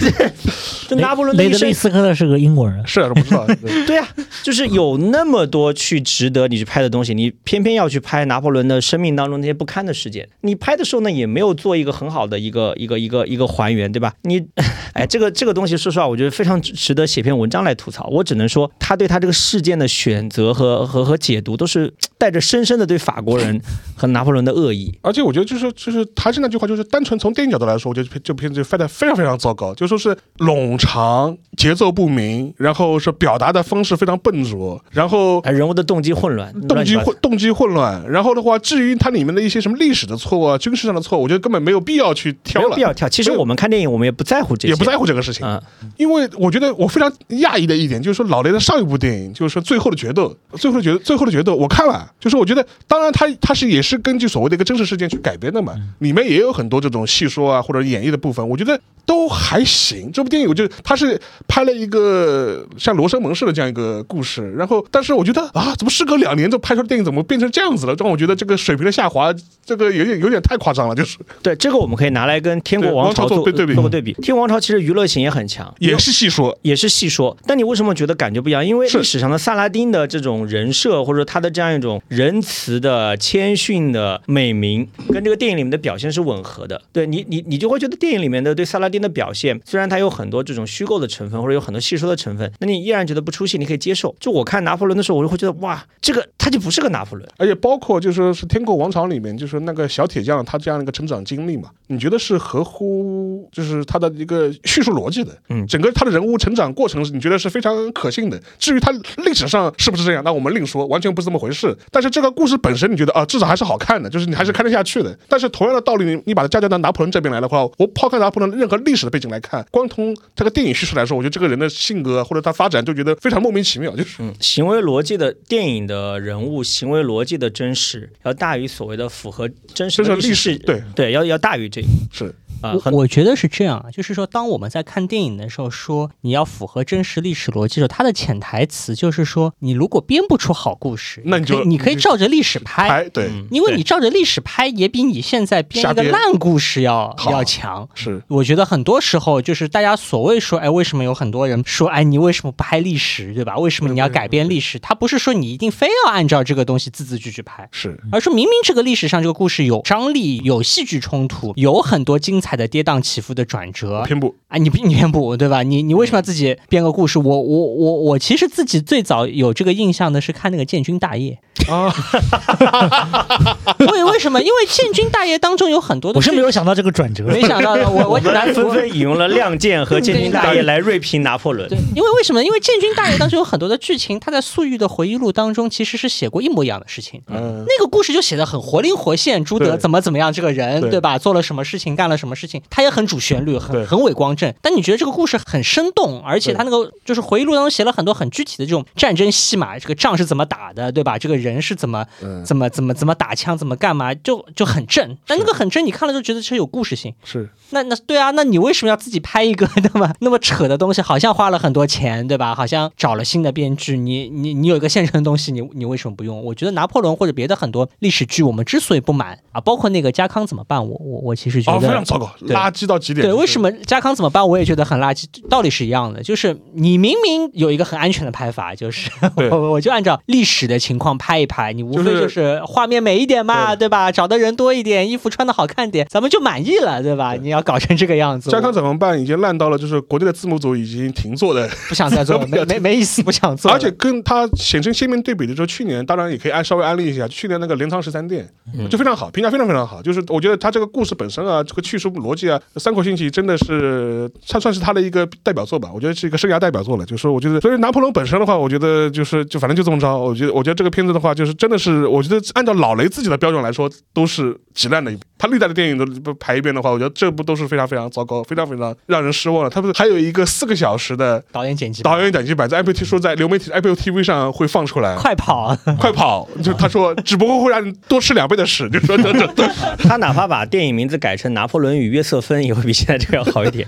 这拿破仑的一生雷德利，斯科特是个英国人，是不知道。对呀啊，就是有那么多去值得你去拍的东西，你偏偏要去拍拿破仑的生命当中那些不堪的事件。你拍的时候呢，也没有做一个很好的一个一个一个一个还原，对吧？你，哎，这个这个东西，说实话，我觉得非常值得写篇文章来吐槽。我只能说，他对他这个事件的选择和和和解读，都是带着深深的对法国人和拿破仑的恶意。而且我觉得就是就是还是那句话，就是单纯从电影角度来说，我觉得这这片子拍的非常非常糟糕，就说是冗长、节奏不明，然后是表达的方式非常笨拙，然后哎，人物的动机混乱，动机混动机混乱，然后的话，至于它里面的一些什么历史的错误啊、军事上的错误，我觉得根本没有必要去挑了有必。要挑。其实我们看电影，我们也不在乎这些，也不在乎这个事情，嗯，因为我觉得我非常讶异的一点就是说，老雷的上一部电影就是说《最后的决斗》，最后的决最后的决斗，我看了，就是我觉得，当然他他是也是根据所谓的一个真实事件去改编的嘛，里面也有很多这种戏说啊或者演绎的部分，我觉得都还行。这部电影我觉得他是拍了一个像罗生门似的这样一个故事，然后但是我觉得啊，怎么时隔两年就拍出的电影怎么变成这样子了？让我觉得这个水平的下滑，这个有点有点太夸张了，就是对，这个我们可以拿来跟《天国王朝做做对比做个对比。《天国王朝》其实娱乐性也很强，也是戏说。也是戏说，但你为什么觉得感觉不一样？因为历史上的萨拉丁的这种人设，或者他的这样一种仁慈的、谦逊的美名，跟这个电影里面的表现是吻合的。对你，你你就会觉得电影里面的对萨拉丁的表现，虽然它有很多这种虚构的成分，或者有很多戏说的成分，那你依然觉得不出戏，你可以接受。就我看拿破仑的时候，我就会觉得哇，这个他就不是个拿破仑。而且包括就是说是《天国王朝》里面，就是那个小铁匠他这样一个成长经历嘛，你觉得是合乎就是他的一个叙述逻辑的？嗯整个他的人物成长过程，你觉得是非常可信的。至于他历史上是不是这样，那我们另说，完全不是这么回事。但是这个故事本身，你觉得啊，至少还是好看的，就是你还是看得下去的。但是同样的道理，你你把它嫁接到拿破仑这边来的话，我抛开拿破仑任何历史的背景来看，光从这个电影叙事来说，我觉得这个人的性格或者他发展就觉得非常莫名其妙，就是。嗯，行为逻辑的电影的人物行为逻辑的真实，要大于所谓的符合真实的真实历史史对对，要要大于这个是啊。我我觉得是这样啊，就是说，当我们在看电影的时候说你要符合真实历史逻辑的时候，它的潜台词就是说，你如果编不出好故事，那你就可你可以照着历史拍，拍对，嗯因为你照着历史拍也比你现在编一个烂故事要要强。是我觉得很多时候就是大家所谓说，哎，为什么有很多人说，哎，你为什么不拍历史，对吧？为什么你要改编历史？他不是说你一定非要按照这个东西字字句句拍，是而说明明这个历史上这个故事有张力、有戏剧冲突、有很多精彩的跌宕起伏的转折。偏不啊，你你偏不对吧？你你为什么要自己编个故事？我我我我其实自己最早有这个印象的是看那个《建军大业啊，》，为为什么？因为《建军大业》当中有很多的我是没有有想到这个转折。没想到的，我我我们来我纷纷引用了《亮剑》和《建军大业》来锐评拿破仑对。，因为为什么？因为《建军大业》当中有很多的剧情，他在粟裕的回忆录当中其实是写过一模一样的事情。嗯，那个故事就写的很活灵活现，朱德怎么怎么样这个人，对对吧？做了什么事情，干了什么事情，它也很主旋律，很很伟光正。但你觉得这个故事很生动，而且对他那个就是回忆录当中写了很多很具体的这种战争戏码，这个仗是怎么打的，对吧？这个人是怎么嗯怎么怎么怎么打枪，怎么干嘛，就就很正。但那个很正，你看了就觉得是有故事性。是那那对啊，那你为什么要自己拍一个那么那么扯的东西？好像花了很多钱，对吧？好像找了新的编剧，你你你有一个现成的东西，你你为什么不用？我觉得拿破仑或者别的很多历史剧，我们之所以不满啊，包括那个家康怎么办，我我我其实觉哦，得、非常糟糕，对垃圾到极点。对，为什么？么家康怎么办？我也觉得很垃圾，道理是一样的。就是你明明有一个很安全的拍法，就是 我我就按照历史的情况拍一拍，你无非就是画面美一点嘛，对吧？找的人多一点，衣服穿的好看点，咱们就满意了，对吧？你要搞成这个样子，家康怎么办？已经烂到了，就是国内的字幕组已经停做的，不想再做 了，没没没意思，不想做。而且跟它显成鲜明对比的时候，去年当然也可以安稍微安利一下，去年那个镰仓十三店嗯就非常好，评价非常非常好。就是我觉得他这个故事本身啊，这个叙述逻辑啊，三口兴起真的是它算是他的一个代表作吧，我觉得是一个生涯代表作了。就是说，我觉得，所以拿破仑本身的话，我觉得就是就反正就这么着。我觉得，我觉得这个片子的话，就是真的是，我觉得按照老雷自己的标准来说，都是极烂的一部。他历代的电影都不排一遍的话，我觉得这部都是非常非常糟糕，非常非常让人失望的。他不是还有一个四个小时的导演剪辑导演剪辑版，在 Apple T 说在流媒体 Apple TV 上会放出来，快跑啊！快跑！就 他说，只不过会让你多吃两倍的屎，就说这这这。他哪怕把电影名字改成《拿破仑与约瑟芬》，也会比现在这个要好一点。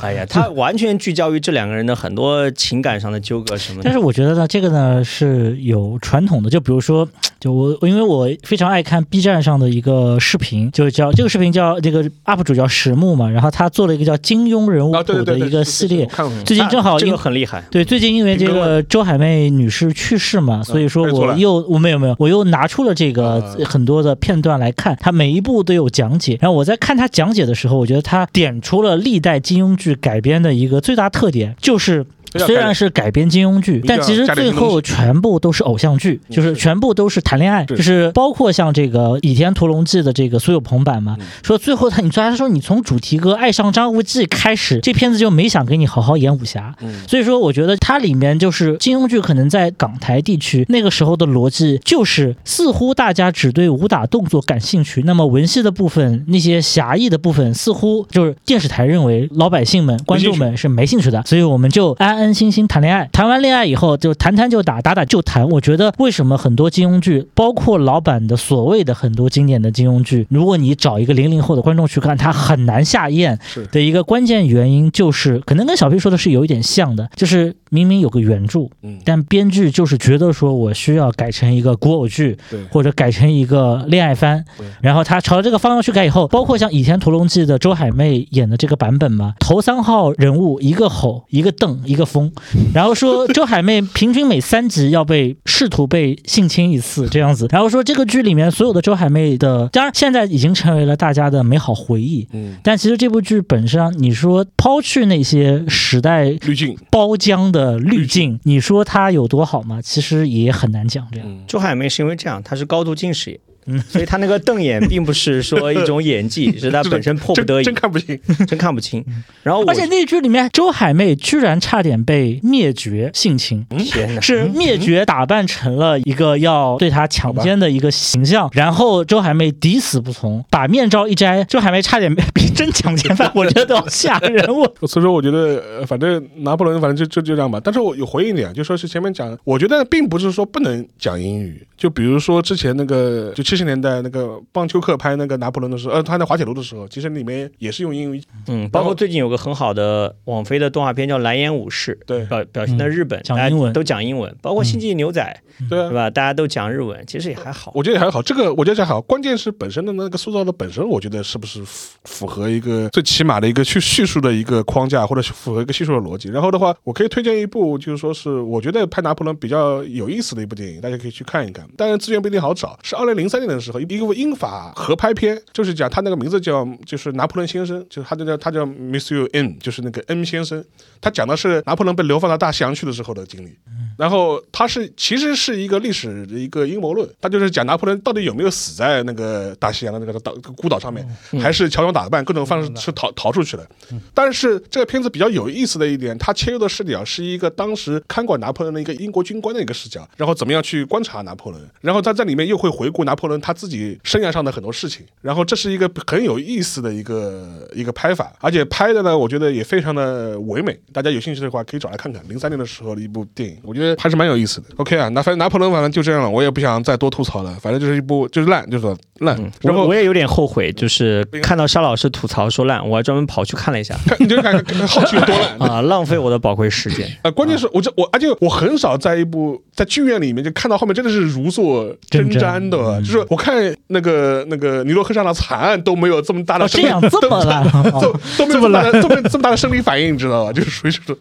哎呀，他完全聚焦于这两个人的很多情感上的纠葛什么的。但是我觉得呢，这个呢是有传统的，就比如说，就我因为我非常爱看 B 站上的一个视频，就是叫这个视频叫这个 UP 主叫石木嘛，然后他做了一个叫金庸人物的一个系列。最近正好这因个很厉害。对，最近因为这个周海媚女士去世嘛，所以说我又我没有没有，我又拿出了这个啊很多的片段来看，他每一部都有讲解。然后我在看他讲解的时候，我觉得他点出了历代金庸剧改编的一个最大特点，就是。虽然是改编金庸剧，但其实最后全部都是偶像剧，就是全部都是谈恋爱，就是包括像这个《倚天屠龙记》的这个苏有朋版嘛，说最后他，你说他说你从主题歌《爱上张无忌》开始，这片子就没想给你好好演武侠，所以说我觉得它里面就是金庸剧可能在港台地区那个时候的逻辑就是似乎大家只对武打动作感兴趣，那么文戏的部分那些侠义的部分似乎就是电视台认为老百姓们观众们是没兴趣的，所以我们就安。安安心心谈恋爱，谈完恋爱以后就谈谈就打，打打就谈。我觉得为什么很多金庸剧，包括老版的所谓的很多经典的金庸剧，如果你找一个零零后的观众去看，他很难下咽。的一个关键原因，就是可能跟小 P 说的是有一点像的，就是明明有个原著，但编剧就是觉得说我需要改成一个古偶剧，或者改成一个恋爱番，然后他朝着这个方向去改以后，包括像《倚天屠龙记》的周海媚演的这个版本嘛，头三号人物一个吼，一个瞪，一个疯，然后说 周海媚平均每三集要被试图被性侵一次这样子，然后说这个剧里面所有的周海媚的，当然现在已经成为了大家的美好回忆，嗯，但其实这部剧本身，你说抛去那些时代滤镜包浆的滤镜，你说它有多好吗？其实也很难讲。这样，周海媚是因为这样，她是高度近视眼。嗯，所以他那个瞪眼并不是说一种演技，是他本身迫不得已，真看不清，真看不清。然后，而且那剧里面周海媚居然差点被灭绝性侵，天哪，是灭绝打扮成了一个要对她强奸的一个形象，然后周海媚抵死不从，把面罩一摘，周海媚差点比 真强奸犯，我觉得都要吓人。我所以说，我觉得反正拿破仑，反正就就就这样吧。但是我有回应你啊，就说是前面讲，我觉得并不是说不能讲英语，就比如说之前那个就七。七十年代那个棒丘克拍那个拿破仑的时候，呃，他在滑铁卢的时候，其实里面也是用英语。嗯，包括最近有个很好的网飞的动画片叫《蓝颜武士》，对，表表现的日本讲英文都讲英文，包括《星际牛仔》，对对吧？大家都讲日文，其实也还好。我觉得也还好，这个我觉得还好。关键是本身的那个塑造的本身，我觉得是不是符符合一个最起码的一个去叙述的一个框架，或者是符合一个叙述的逻辑。然后的话，我可以推荐一部，就是说是我觉得拍拿破仑比较有意思的一部电影，大家可以去看一看。当然资源不一定好找，是二零零三年的时候，一个英。法合拍片就是讲他那个名字叫就是拿破仑先生，就是他叫他叫 Monsieur N，就是那个 N 先生。他讲的是拿破仑被流放到大西洋去的时候的经历。然后他是其实是一个历史的一个阴谋论，他就是讲拿破仑到底有没有死在那个大西洋的那个岛孤岛上面，还是乔装打扮各种方式是逃逃出去的。但是这个片子比较有意思的一点，他切入的视角是一个当时看管拿破仑的一个英国军官的一个视角，然后怎么样去观察拿破仑，然后他在里面又会回顾拿破仑他自己生涯上的很多事情，然后这是一个很有意思的一个一个拍法，而且拍的呢，我觉得也非常的唯美。大家有兴趣的话可以找来看看，零三年的时候的一部电影，我觉得还是蛮有意思的。OK 啊，那反正拿破仑反正就这样了，我也不想再多吐槽了，反正就是一部就是烂，就是烂。然后我也有点后悔，就是看到沙老师吐槽说烂，我还专门跑去看了一下，你就看好奇有多烂 啊，浪费我的宝贵时间。啊，关键是我这我而且我很少在一部在剧院里面就看到后面真的是如坐针毡的，就是我看那个那个尼罗河上的惨案都没有这么大的这样这么烂，都 都没有这么大的这么这么大的生理反应，你知道吧？就是属于这种。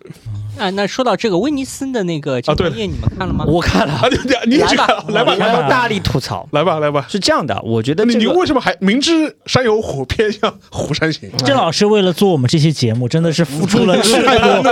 啊，那说到这个威尼斯的那个《金枝叶》，你们看了吗？我看了，你你来吧，来吧，来吧，大力吐槽，来吧，来吧。是这样的，我觉得你你为什么还明知山有虎，偏向虎山行？郑老师为了做我们这期节目，真的是付出了 太多，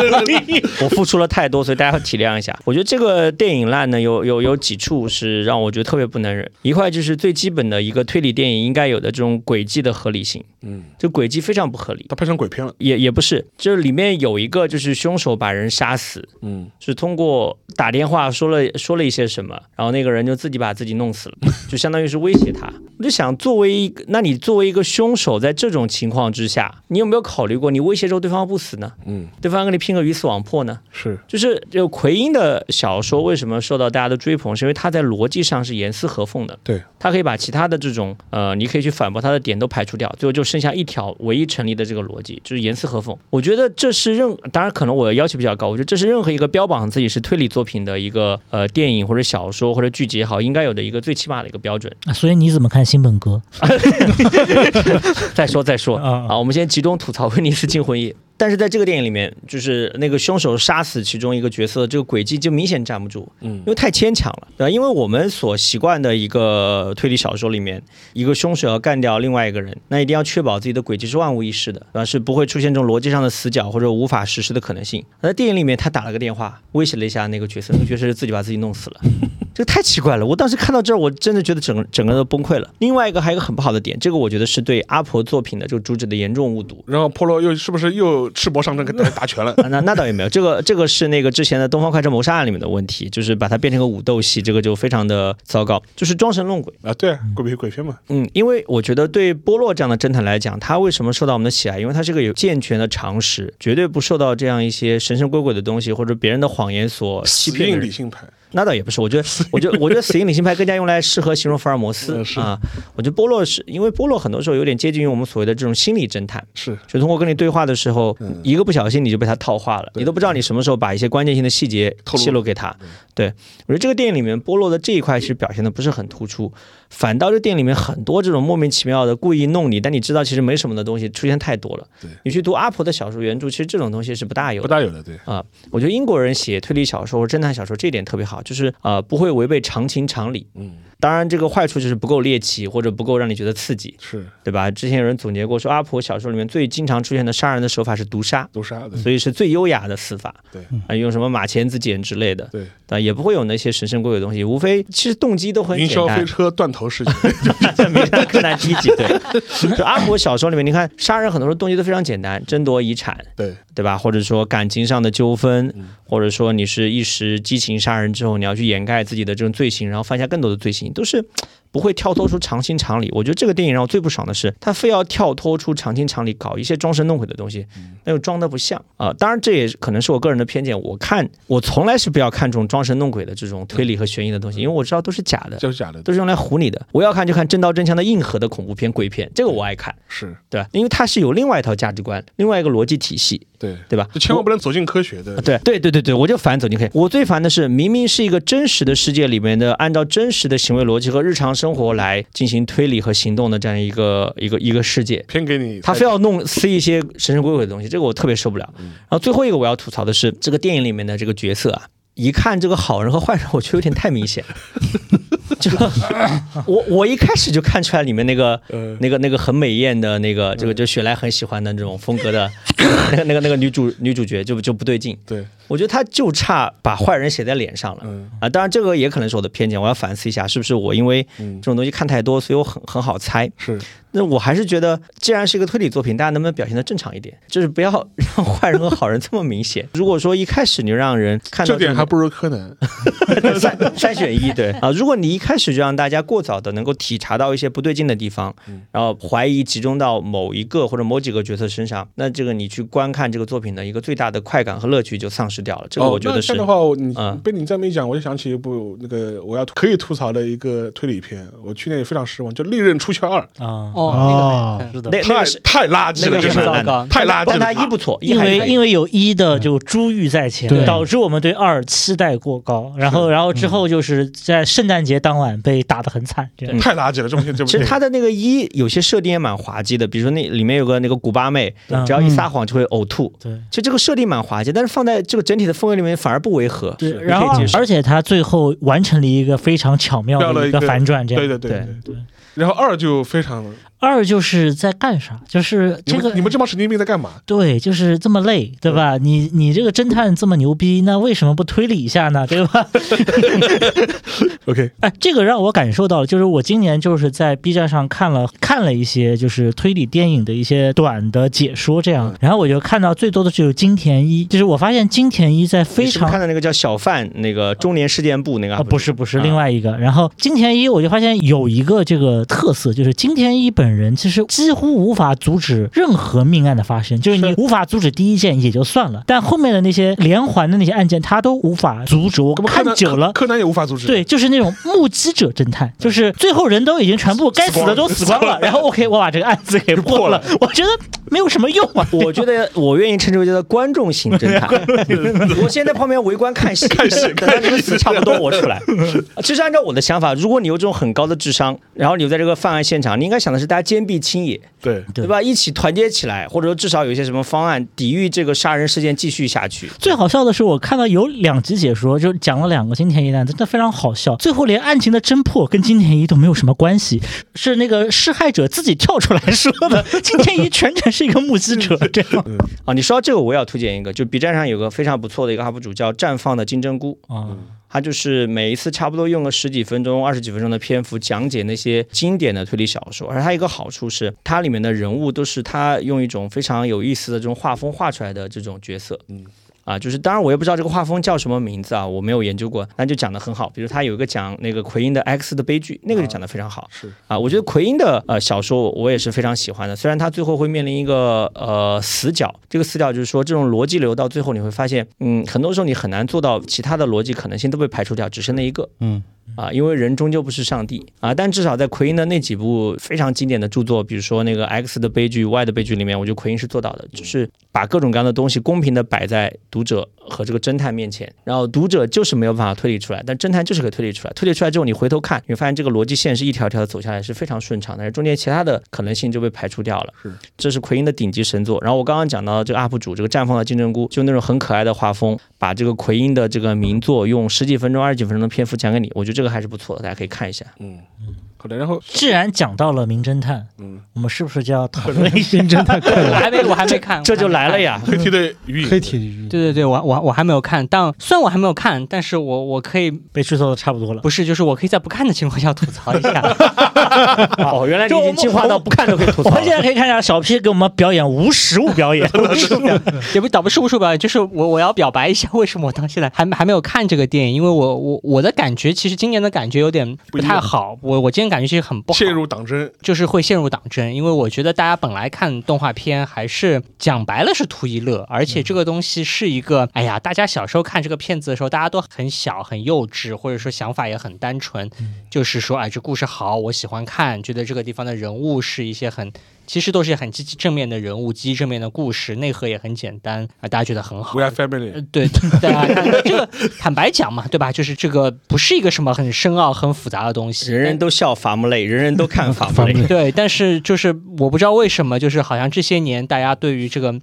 我付出了太多，所以大家要体谅一下。我觉得这个电影烂呢，有有有几处是让我觉得特别不能忍。一块就是最基本的一个推理电影应该有的这种轨迹的合理性，嗯，这轨迹非常不合理。他拍成鬼片了，也也不是，就是里面有一个就是凶手把人杀死，嗯，是通过打电话说了说了一些什么，然后那个人就自己把自己弄死了，就相当于是威胁他。我就想，作为一个，那你作为一个凶手，在这种情况之下，你有没有考虑过，你威胁之后对方不死呢？嗯，对方跟你拼个鱼死网破呢？是就是就奎因的小说为什么受到大家的追捧，是因为他在逻辑上是严丝合缝的。对，他可以把其他的这种呃，你可以去反驳他的点都排除掉，最后就剩下一条唯一成立的这个逻辑，就是严丝合缝。我觉得这是任，当然可能我的要求比较高，我觉得这是任何一个标榜自己是推理作品的一个呃电影或者小说或者剧集也好，应该有的一个最起码的一个标准。啊所以你怎么看新本格？再说再说啊啊，我们先集中吐槽威尼斯惊魂夜。但是在这个电影里面，就是那个凶手杀死其中一个角色，这个轨迹就明显站不住，嗯因为太牵强了，对吧？因为我们所习惯的一个推理小说里面，一个凶手要干掉另外一个人，那一定要确保自己的轨迹是万无一失的，对吧？是不会出现这种逻辑上的死角或者无法实施的可能性。而在电影里面，他打了个电话，威胁了一下那个角色，那个角色是自己把自己弄死了。这个太奇怪了！我当时看到这儿，我真的觉得整个整个都崩溃了。另外一个还有一个很不好的点，这个我觉得是对阿婆作品的这个主旨的严重误读。然后波罗又是不是又赤膊上阵给大家打拳了？啊那那倒也没有，这个这个是那个之前的《东方快车谋杀案》里面的问题，就是把它变成个武斗戏，这个就非常的糟糕，就是装神弄鬼。啊，对啊，鬼片鬼片嘛，嗯，因为我觉得对波洛这样的侦探来讲，他为什么受到我们的喜爱？因为他是个有健全的常识，绝对不受到这样一些神神鬼鬼的东西或者别人的谎言所欺骗理性派，那倒也不是，我觉得，我觉得，我觉得死因理性派更加用来适合形容福尔摩斯啊。我觉得波洛是因为波洛很多时候有点接近于我们所谓的这种心理侦探，是就通过跟你对话的时候，嗯一个不小心你就被他套话了，你都不知道你什么时候把一些关键性的细节泄露给他。对我觉得这个电影里面波洛的这一块其实表现的不是很突出，反倒这电影里面很多这种莫名其妙的故意弄你，但你知道其实没什么的东西出现太多了对。你去读阿婆的小说原著，其实这种东西是不大有的。不大有的，对，啊、我觉得英国人写推理小说或者侦探小说这一点特别好，就是呃不会违背常情常理。嗯，当然，这个坏处就是不够猎奇或者不够让你觉得刺激，是对吧？之前有人总结过说，阿婆小说里面最经常出现的杀人的手法是毒杀，毒杀的，所以是最优雅的死法。对啊、用什么马钳子剪之类的，对，啊，也不会有那些神圣鬼鬼的东西，无非其实动机都很云简单。云霄飞车断头事件，名侦柯南第一集，对，就阿婆小说里面，你看杀人很多时候动机都非常简单，争夺遗产，对，对吧？或者说感情上的纠纷嗯，或者说你是一时激情杀人之后，你要去掩盖自己的这种罪行，然后犯下更多的罪行，都是不会跳脱出常情常理。我觉得这个电影让我最不爽的是，他非要跳脱出常情常理，搞一些装神弄鬼的东西，那又装的不像啊、当然，这也可能是我个人的偏见。我看我从来是不要看这种装神弄鬼的这种推理和悬疑的东西，因为我知道都是假的。都是假的，都是用来唬你的。我要看就看真刀真枪的硬核的恐怖片、鬼片，这个我爱看，是对吧？因为它是有另外一套价值观、另外一个逻辑体系，对，对吧？就千万不能走进科学的。对对对对对，我就烦走进科学。我最烦的是，明明是一个真实的世界里面的，按照真实的行为逻辑和日常生活来进行推理和行动的这样一个一个一个世界，偏给你，他非要弄塞一些神神鬼鬼的东西，这个我特别受不了。然后最后一个我要吐槽的是，这个电影里面的这个角色啊，一看这个好人和坏人，我觉得有点太明显了。就我我一开始就看出来里面那个呃，那个那个很美艳的那个这个就雪莱很喜欢的那种风格的 那个那个那个女主女主角就就不对劲，对，我觉得他就差把坏人写在脸上了。嗯啊，当然这个也可能是我的偏见，我要反思一下，是不是我因为嗯这，种东西看太多，所以我很很好猜。是那我还是觉得，既然是一个推理作品，大家能不能表现的正常一点？就是不要 让坏人和好人这么明显。如果说一开始你就让人看到这点还不如柯南。三三选一，对啊，如果你一开始就让大家过早的能够体察到一些不对劲的地方，然后怀疑集中到某一个或者某几个角色身上，那这个你去观看这个作品的一个最大的快感和乐趣就丧失掉了。这个我觉得是哦那这样的话，你嗯。被你这么一讲，我就想起一部那个我要可以吐槽的一个推理片，我去年也非常失望，叫《利刃出鞘二》，啊，哦，哦那个是的。太那那个是太垃圾了，那个真的是太垃圾了但了。它一不错，因为因为有一的就珠玉在前对，导致我们对二期待过高，然后然后之后就是在圣诞节当晚被打得很惨，这样。嗯。太垃圾了，这部片这部片。其实它的那个一有些设定也蛮滑稽的，比如说那里面有个那个古巴妹，嗯。只要一撒谎就会呕吐。对。其实这个设定蛮滑稽，但是放在这个整体的氛围里面反而不违和。对，然后而且他最后完成了一个非常巧妙的一个反转，这样对对对对对然后二就非常二就是在干啥？就是这个们你们这帮神经病在干嘛？对，就是这么累，对吧？你你这个侦探这么牛逼，那为什么不推理一下呢？对吧？OK，哎，这个让我感受到了，就是我今年就是在 B 站上看了看了一些就是推理电影的一些短的解说，这样，然后我就看到最多的就是金田一，就是我发现金田一在非你是是常看的那个叫小贩那个中年事件簿那个啊，不是不是，啊另外一个。然后金田一，我就发现有一个这个特色，就是金田一本人其实几乎无法阻止任何命案的发生，就是你无法阻止第一件也就算了，但后面的那些连环的那些案件，他都无法阻止。我看久了柯。南也无法阻止。对，就是那种目击者侦探，就是最后人都已经全部该死的都死光了，然后 OK，我把这个案子给破了，我觉得没有什么用啊。我觉得我愿意称之为叫做观众型侦探。我先在旁边围观看戏，看戏等到你们死差不多我出来。其实按照我的想法，如果你有这种很高的智商，然后你在这个犯案现场，你应该想的是大家坚壁清野，对，对吧？一起团结起来，或者说至少有一些什么方案抵御这个杀人事件继续下去。最好笑的是，我看到有两集解说，就讲了两个金田一的案，真的非常好笑。最后连案情的侦破跟金田一都没有什么关系，是那个施害者自己跳出来说的。金田一全程是一个目击者，这样啊，你说到这个，我也要推荐一个，就 B 站上有个非常不错的一个 UP 主叫绽放的金针菇，啊，他就是每一次差不多用个十几分钟、二十几分钟的篇幅讲解那些经典的推理小说，而它一个好处是，它里面的人物都是他用一种非常有意思的这种画风画出来的这种角色，嗯。啊，就是当然我也不知道这个画风叫什么名字啊，我没有研究过，但就讲得很好。比如他有一个讲那个奎因的 X 的悲剧，那个就讲得非常好。是啊，我觉得奎因的呃小说我也是非常喜欢的，虽然他最后会面临一个呃死角，这个死角就是说这种逻辑流到最后你会发现，嗯，很多时候你很难做到其他的逻辑可能性都被排除掉，只剩那一个。嗯啊，因为人终究不是上帝啊，但至少在奎因的那几部非常经典的著作，比如说那个《X 的悲剧》《Y 的悲剧》里面，我觉得奎因是做到的，就是把各种各样的东西公平的摆在读者和这个侦探面前，然后读者就是没有办法推理出来，但侦探就是可以推理出来。推理出来之后，你回头看，你会发现这个逻辑线是一条条的走下来，是非常顺畅，但是中间其他的可能性就被排除掉了。是，这是奎因的顶级神作。然后我刚刚讲到这个 UP 主这个绽放的金针菇，就那种很可爱的画风，把这个奎因的这个名作用十几分钟、二十几分钟的篇幅讲给你，我觉得这个还是不错的，大家可以看一下。嗯，然后既然讲到了名侦探，嗯，我们是不是就要讨论 一下？名侦探柯我，还没我还没看，这就来了呀。黑体的余影，黑铁鱼，对对对，我我我还没有看，但虽然我还没有看，但是我我可以被剧透的差不多了。不是，就是我可以在不看的情况下吐槽一下。哦，原来你已经进化到不看都可以吐槽我们现。在可以看一下小 P 给我们表演无实物表演，无实物表演也不倒不是无数表演，就是我我要表白一下，为什么我到现在还还没有看这个电影？因为我我我的感觉，其实今年的感觉有点不太好。我我今天感觉其实很不好，陷入党争，就是会陷入党争，因为我觉得大家本来看动画片还是讲白了是图一乐，而且这个东西是一个，哎呀，大家小时候看这个片子的时候，大家都很小很幼稚，或者说想法也很单纯，就是说，哎，这故事好，我喜欢看，觉得这个地方的人物是一些很。其实都是很积极正面的人物，积极正面的故事，内核也很简单啊，大家觉得很好 We。are family，呃对，大家看这个，坦白讲嘛，对吧？就是这个不是一个什么很深奥、很复杂的东西，人人都笑伐木累，人人都看伐木累伐木。累 对，但是就是我不知道为什么，就是好像这些年大家对于这个，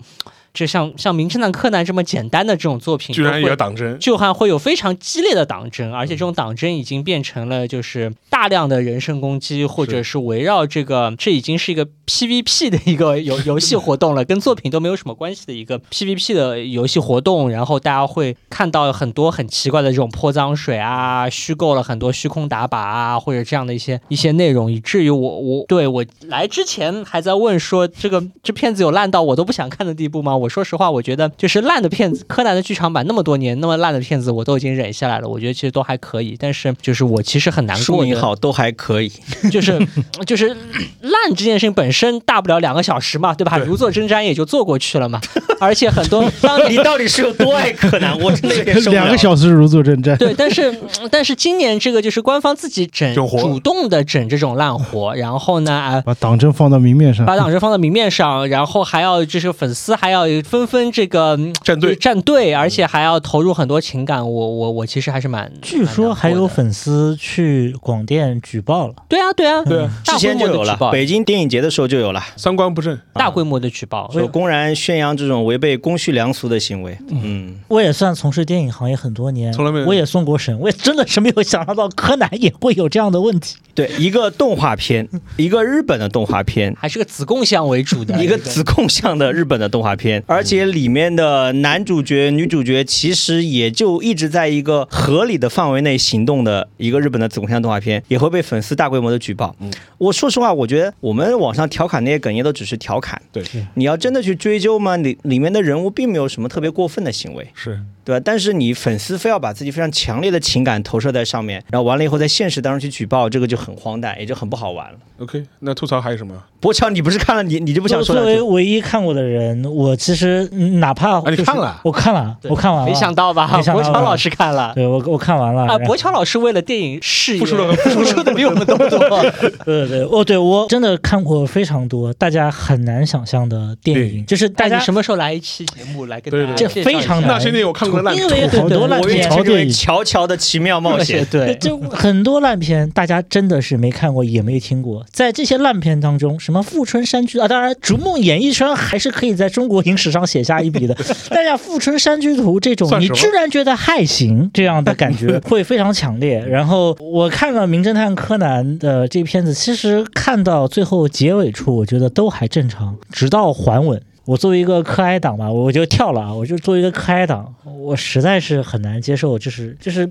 就像像《名侦探柯南》这么简单的这种作品，居然也都会要党争，就还会有非常激烈的党争，而且这种党争已经变成了就是大量的人身攻击，或者是围绕这个，这已经是一个 PVP 的一个游游戏活动了，跟作品都没有什么关系的一个 PVP 的游戏活动。然后大家会看到很多很奇怪的这种泼脏水啊，虚构了很多虚空打靶啊，或者这样的一些一些内容，以至于我我对我来之前还在问说这个这片子有烂到我都不想看的地步吗？我说实话，我觉得就是烂的片子，柯南的剧场版那么多年那么烂的片子，我都已经忍下来了。我觉得其实都还可以，但是就是我其实很难过的，书名好，都还可以。就是 就是烂这件事情本身大不了两个小时嘛，对吧？如坐针毡也就坐过去了嘛。而且很多当你到底是有多爱柯南？我真的有点受不了。两个小时如坐针毡。对，但是但是今年这个就是官方自己整主动的整这种烂活，然后呢啊。把党争放到明面上，把党争放到明面上，然后还要就是粉丝还要纷纷这个嗯站队站队，而且还要投入很多情感。我我我其实还是蛮，据说还有粉丝去广电举报了。对啊对啊对啊之大规前就有了模的举报，，北京电影节的时候就有了，三观不正，大规模的举报。说公然宣扬这种违背公序良俗的行为。嗯，我也算从事电影行业很多年，从来没有我也送过审，我也真的是没有想象到柯南也会有这样的问题。对，一个动画片，一个日本的动画片。还是个子贡向为主的一个子贡向的日本的动画片，而且里面的男主角、女主角其实也就一直在一个合理的范围内行动的一个日本的子宫向动画片，也会被粉丝大规模的举报。我说实话，我觉得我们网上调侃那些梗也都只是调侃，对，你要真的去追究嘛，里里面的人物并没有什么特别过分的行为。是对吧？但是你粉丝非要把自己非常强烈的情感投射在上面，然后完了以后在现实当中去举报，这个就很荒诞，也就很不好玩了。OK。那吐槽还有什么？博乔，你不是看了你你就不想说作为？唯一看过的人，我其实嗯哪怕、啊你看了我看了，我看完了。没想到吧？博乔老师看了。对我我看完了啊，博乔老师为了电影事业付出了付出的比我们都多。对对哦，对我真的看过非常多大家很难想象的电影，就是大家什么时候来一期节目来跟对对大家这非常难那些年我看过的烂因为很多烂片称之为乔乔的奇妙冒险。对，就很多烂片，大家真的是没看过，也没听过。在这些烂片当中，什么《富春山居》啊，当然《逐梦演艺圈》还是可以在中国影史上写下一笔的。但像《富春山居图》这种你居然觉得还行，这样的感觉 会非常强烈。然后我看了《名侦探柯南》的这片子，其实看到最后结尾处，我觉得都还正常，直到还稳。我作为一个柯哀党吧，我就跳了啊！我就作为一个柯哀党，我实在是很难接受，就是就是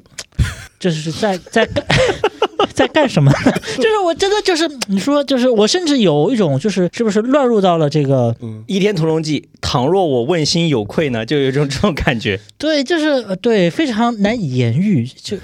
就是在在干 在干什么呢？就是我真的就是你说就是我甚至有一种就是是不是乱入到了这个《倚天屠龙记》，倘若我问心有愧呢，就有一种这种感觉。对，就是呃对非常难以言喻，就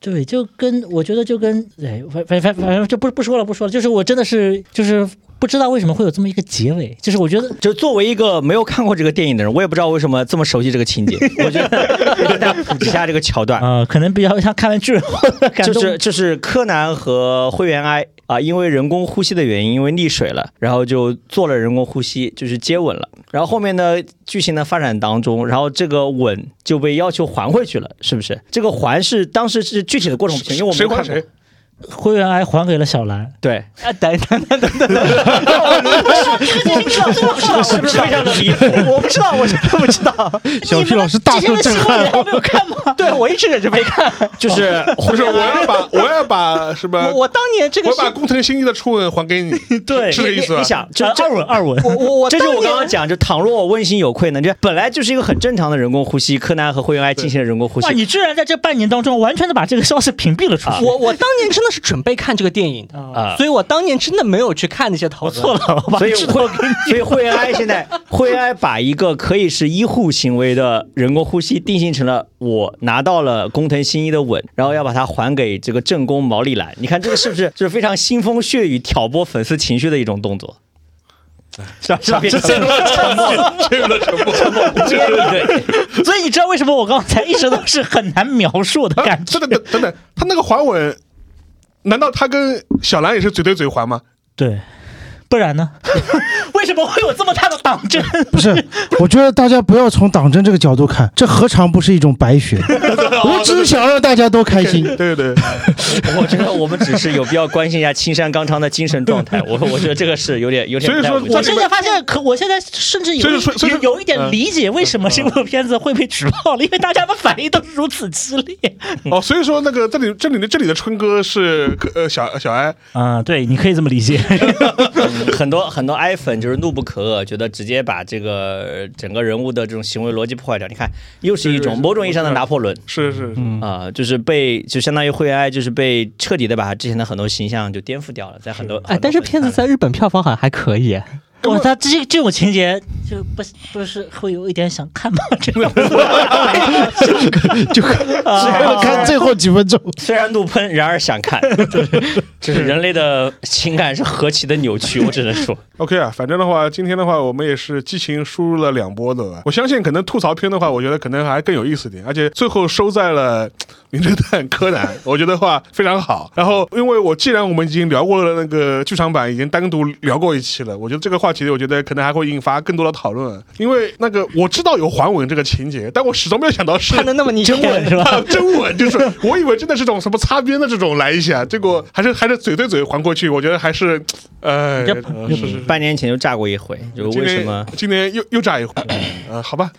对，就跟我觉得就跟哎反反反反正就不不说了不说了，就是我真的是就是不知道为什么会有这么一个结尾，就是我觉得就作为一个没有看过这个电影的人，我也不知道为什么这么熟悉这个情节。我觉得 给大家普及一下这个桥段。啊、可能比较像看完巨人后的感动，就是就是柯南和灰原哀啊，因为人工呼吸的原因，因为溺水了，然后就做了人工呼吸，就是接吻了。然后后面呢，剧情的发展当中，然后这个吻就被要求还回去了，是不是？这个还是当时是具体的过程不清，因为我没有看谁？灰原哀还给了小兰，对，啊，等等等等等等，是不是非常的离谱？我不知道，我真的不知道。小 P 老师大受震撼没有看吗？对我一直忍着没看。就是不是，我要把我要把什么？我我当年这个我把工藤新一的初吻还给你，对是这意思你？想，就二吻二吻，我我我这是我刚刚讲，就倘若我问心有愧呢，这本来就是一个很正常的人工呼吸，柯南和灰原哀进行了人工呼吸哇！吸。你居然在这半年当中完全的把这个消息屏蔽了出去。我我当年真的是准备看这个电影的，啊所以我当年真的没有去看那些讨论。错了，我把所以指头会，所以灰原哀现在，灰原哀把一个可以是医护行为的人工呼吸定性成了我拿到了工藤新一的吻，然后要把它还给这个正宫毛利兰。你看这个是不是 就是非常腥风血雨、挑拨粉丝情绪的一种动作？是吧？是吧？变成沉默，进入了沉默。对对。所以你知道为什么我刚才一直都是很难描述的感觉等？等等等等，他那个还吻，难道他跟小兰也是嘴对嘴还吗？对，不然呢？为什么会有这么大的党争？不是，我觉得大家不要从党争这个角度看，这何尝不是一种白学？我只是想让大家都开心。对对对，我觉得我们只是有必要关心一下青山刚昌的精神状态。我我觉得这个是有点有点所以说。我现在发现，可我现在甚至有有有一点理解为什么这部片子会被举报了，因为大家的反应都是如此激烈。哦，所以说那个这里这里的这里的春哥是呃小小安，啊、对，你可以这么理解。嗯 很多很多 i 粉就是怒不可遏，觉得直接把这个呃整个人物的这种行为逻辑破坏掉。你看，又是一种某种意义上的拿破仑。是是，是啊、就是被就相当于灰爱，就是被彻底的把他之前的很多形象就颠覆掉了，在很多哎，但是片子在日本票房好像还可以。哇，他这这种情节就不不是会有一点想看吗？这个就看最后几分钟。虽然怒喷，然而想看，就是人类的情感是何其的扭曲，我只能说。OK 啊，反正的话，今天的话，我们也是激情输入了两波的吧。我相信可能吐槽片的话，我觉得可能还更有意思点，而且最后收在了《名侦探柯南》，我觉得话非常好。然后，因为我既然我们已经聊过了那个剧场版，已经单独聊过一期了，我觉得这个话题，我觉得可能还会引发更多的讨论。因为那个我知道有还吻这个情节，但我始终没有想到是看的那么你真吻是吧？真吻就是我以为真的是种什么擦边的这种来一下，结果还是还是嘴对嘴还过去，我觉得还是，呃，呃是是是。半年前就炸过一回，就为什么？今年又又炸一回？呃，好吧。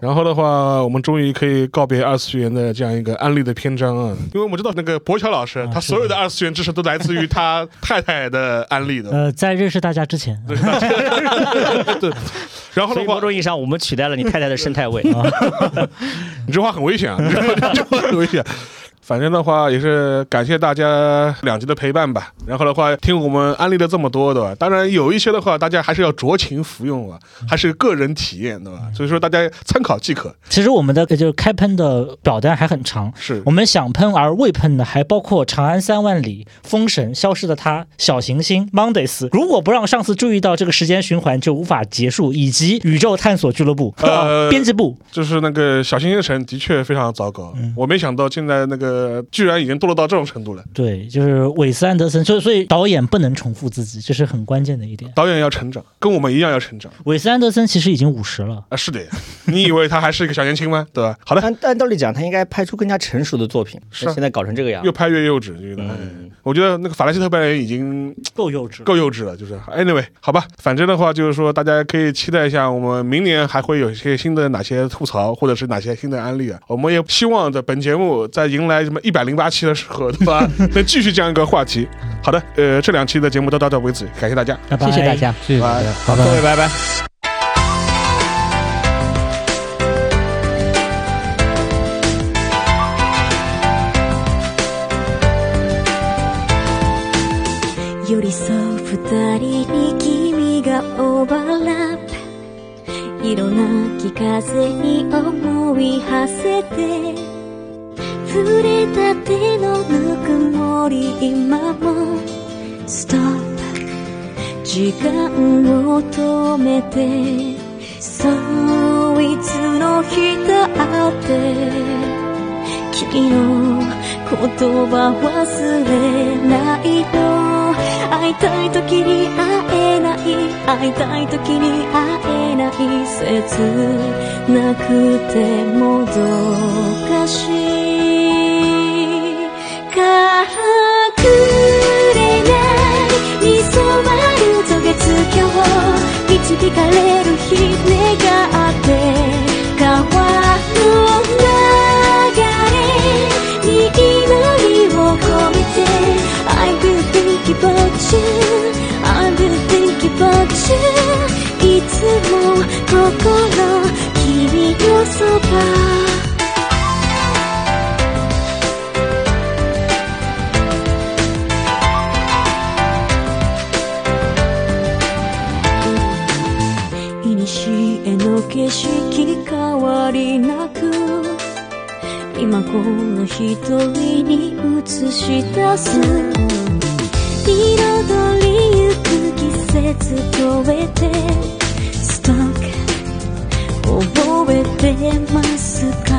然后的话，我们终于可以告别二次元的这样一个安利的篇章啊，因为我们知道那个博乔老师，他所有的二次元知识都来自于他太太的安利的。呃，在认识大家之前，对，然后的话所以某，种意义上，我们取代了你太太的生态位啊。你这话很危险啊，你这这话很危险。反正的话也是感谢大家两集的陪伴吧。然后的话，听我们安利了这么多，对吧？当然有一些的话，大家还是要酌情服用啊，还是个人体验，对吧？所以说大家参考即可。其实我们的就是开喷的表单还很长，是我们想喷而未喷的还包括《长安三万里》《封神》《消失的他》《小行星》Mondays。如果不让上司注意到这个时间循环，就无法结束，以及宇宙探索俱乐部、呃编辑部。就是那个小行星城的确非常糟糕，我没想到现在那个居然已经堕落到这种程度了。对，就是韦斯安德森，所以所以导演不能重复自己，这是很关键的一点。导演要成长，跟我们一样要成长韦斯安德森其实已经五十了，啊！是的呀，你以为他还是一个小年轻吗？对吧？好的，按按道理讲，他应该拍出更加成熟的作品，是啊现在搞成这个样越，拍越幼稚，觉得。哎我觉得那个法兰西特扮演已经够幼稚了。够幼稚了，就是 anyway，好吧，反正的话就是说，大家可以期待一下，我们明年还会有一些新的哪些吐槽，或者是哪些新的案例啊。我们也希望在本节目在迎来什么一百零八期的时候，对吧？能继续这样一个话题。好的，呃，这两期的节目都到这为止，感谢大家。拜拜谢谢大家。谢谢大家，好，拜拜各位拜拜。寄り添う二人に君がオーバーラップ色なき風に思い馳せて 触れた手のぬくもり今もストップ時間を止めてそういつの日だって君の言葉忘れない。の会いたい時に会えない。会いたい時に会えない。切なくてもどかしい導かれる日願って川の流れに祈りを込めて I will think about you I will think about you いつも心君のそば景色変わりなく今この一人に映し出す。彩りゆく季節超えてストック覚えてますか？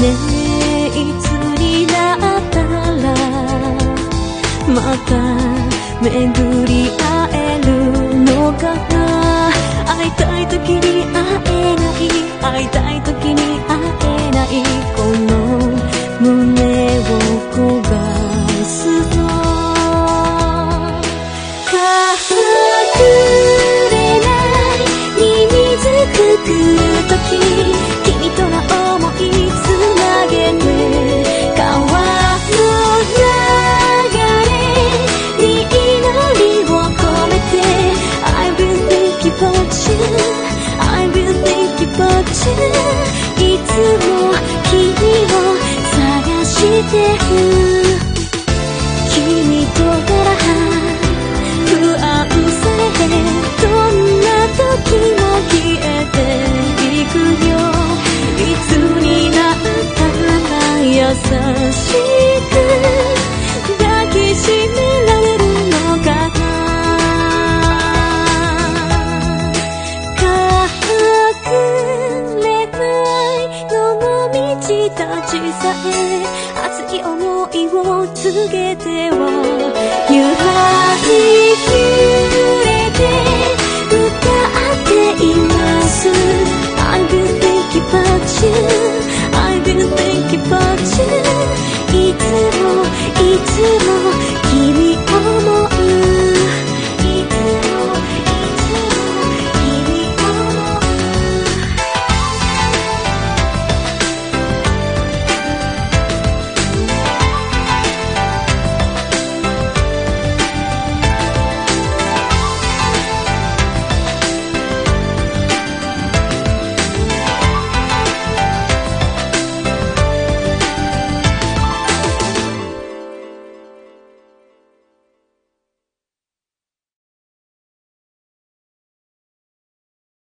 ねえいつになったらまた巡り会える？かな会いたい時に会えない会いたい時に会えないこの胸を君とから不安されてどんな時も消えていくよいつになったら優しく抱きしめられるのかなかくれないのもちたちさえを告げては揺らぎ揺れて歌っています I've been thinking about you I've been thinking about you いつもいつも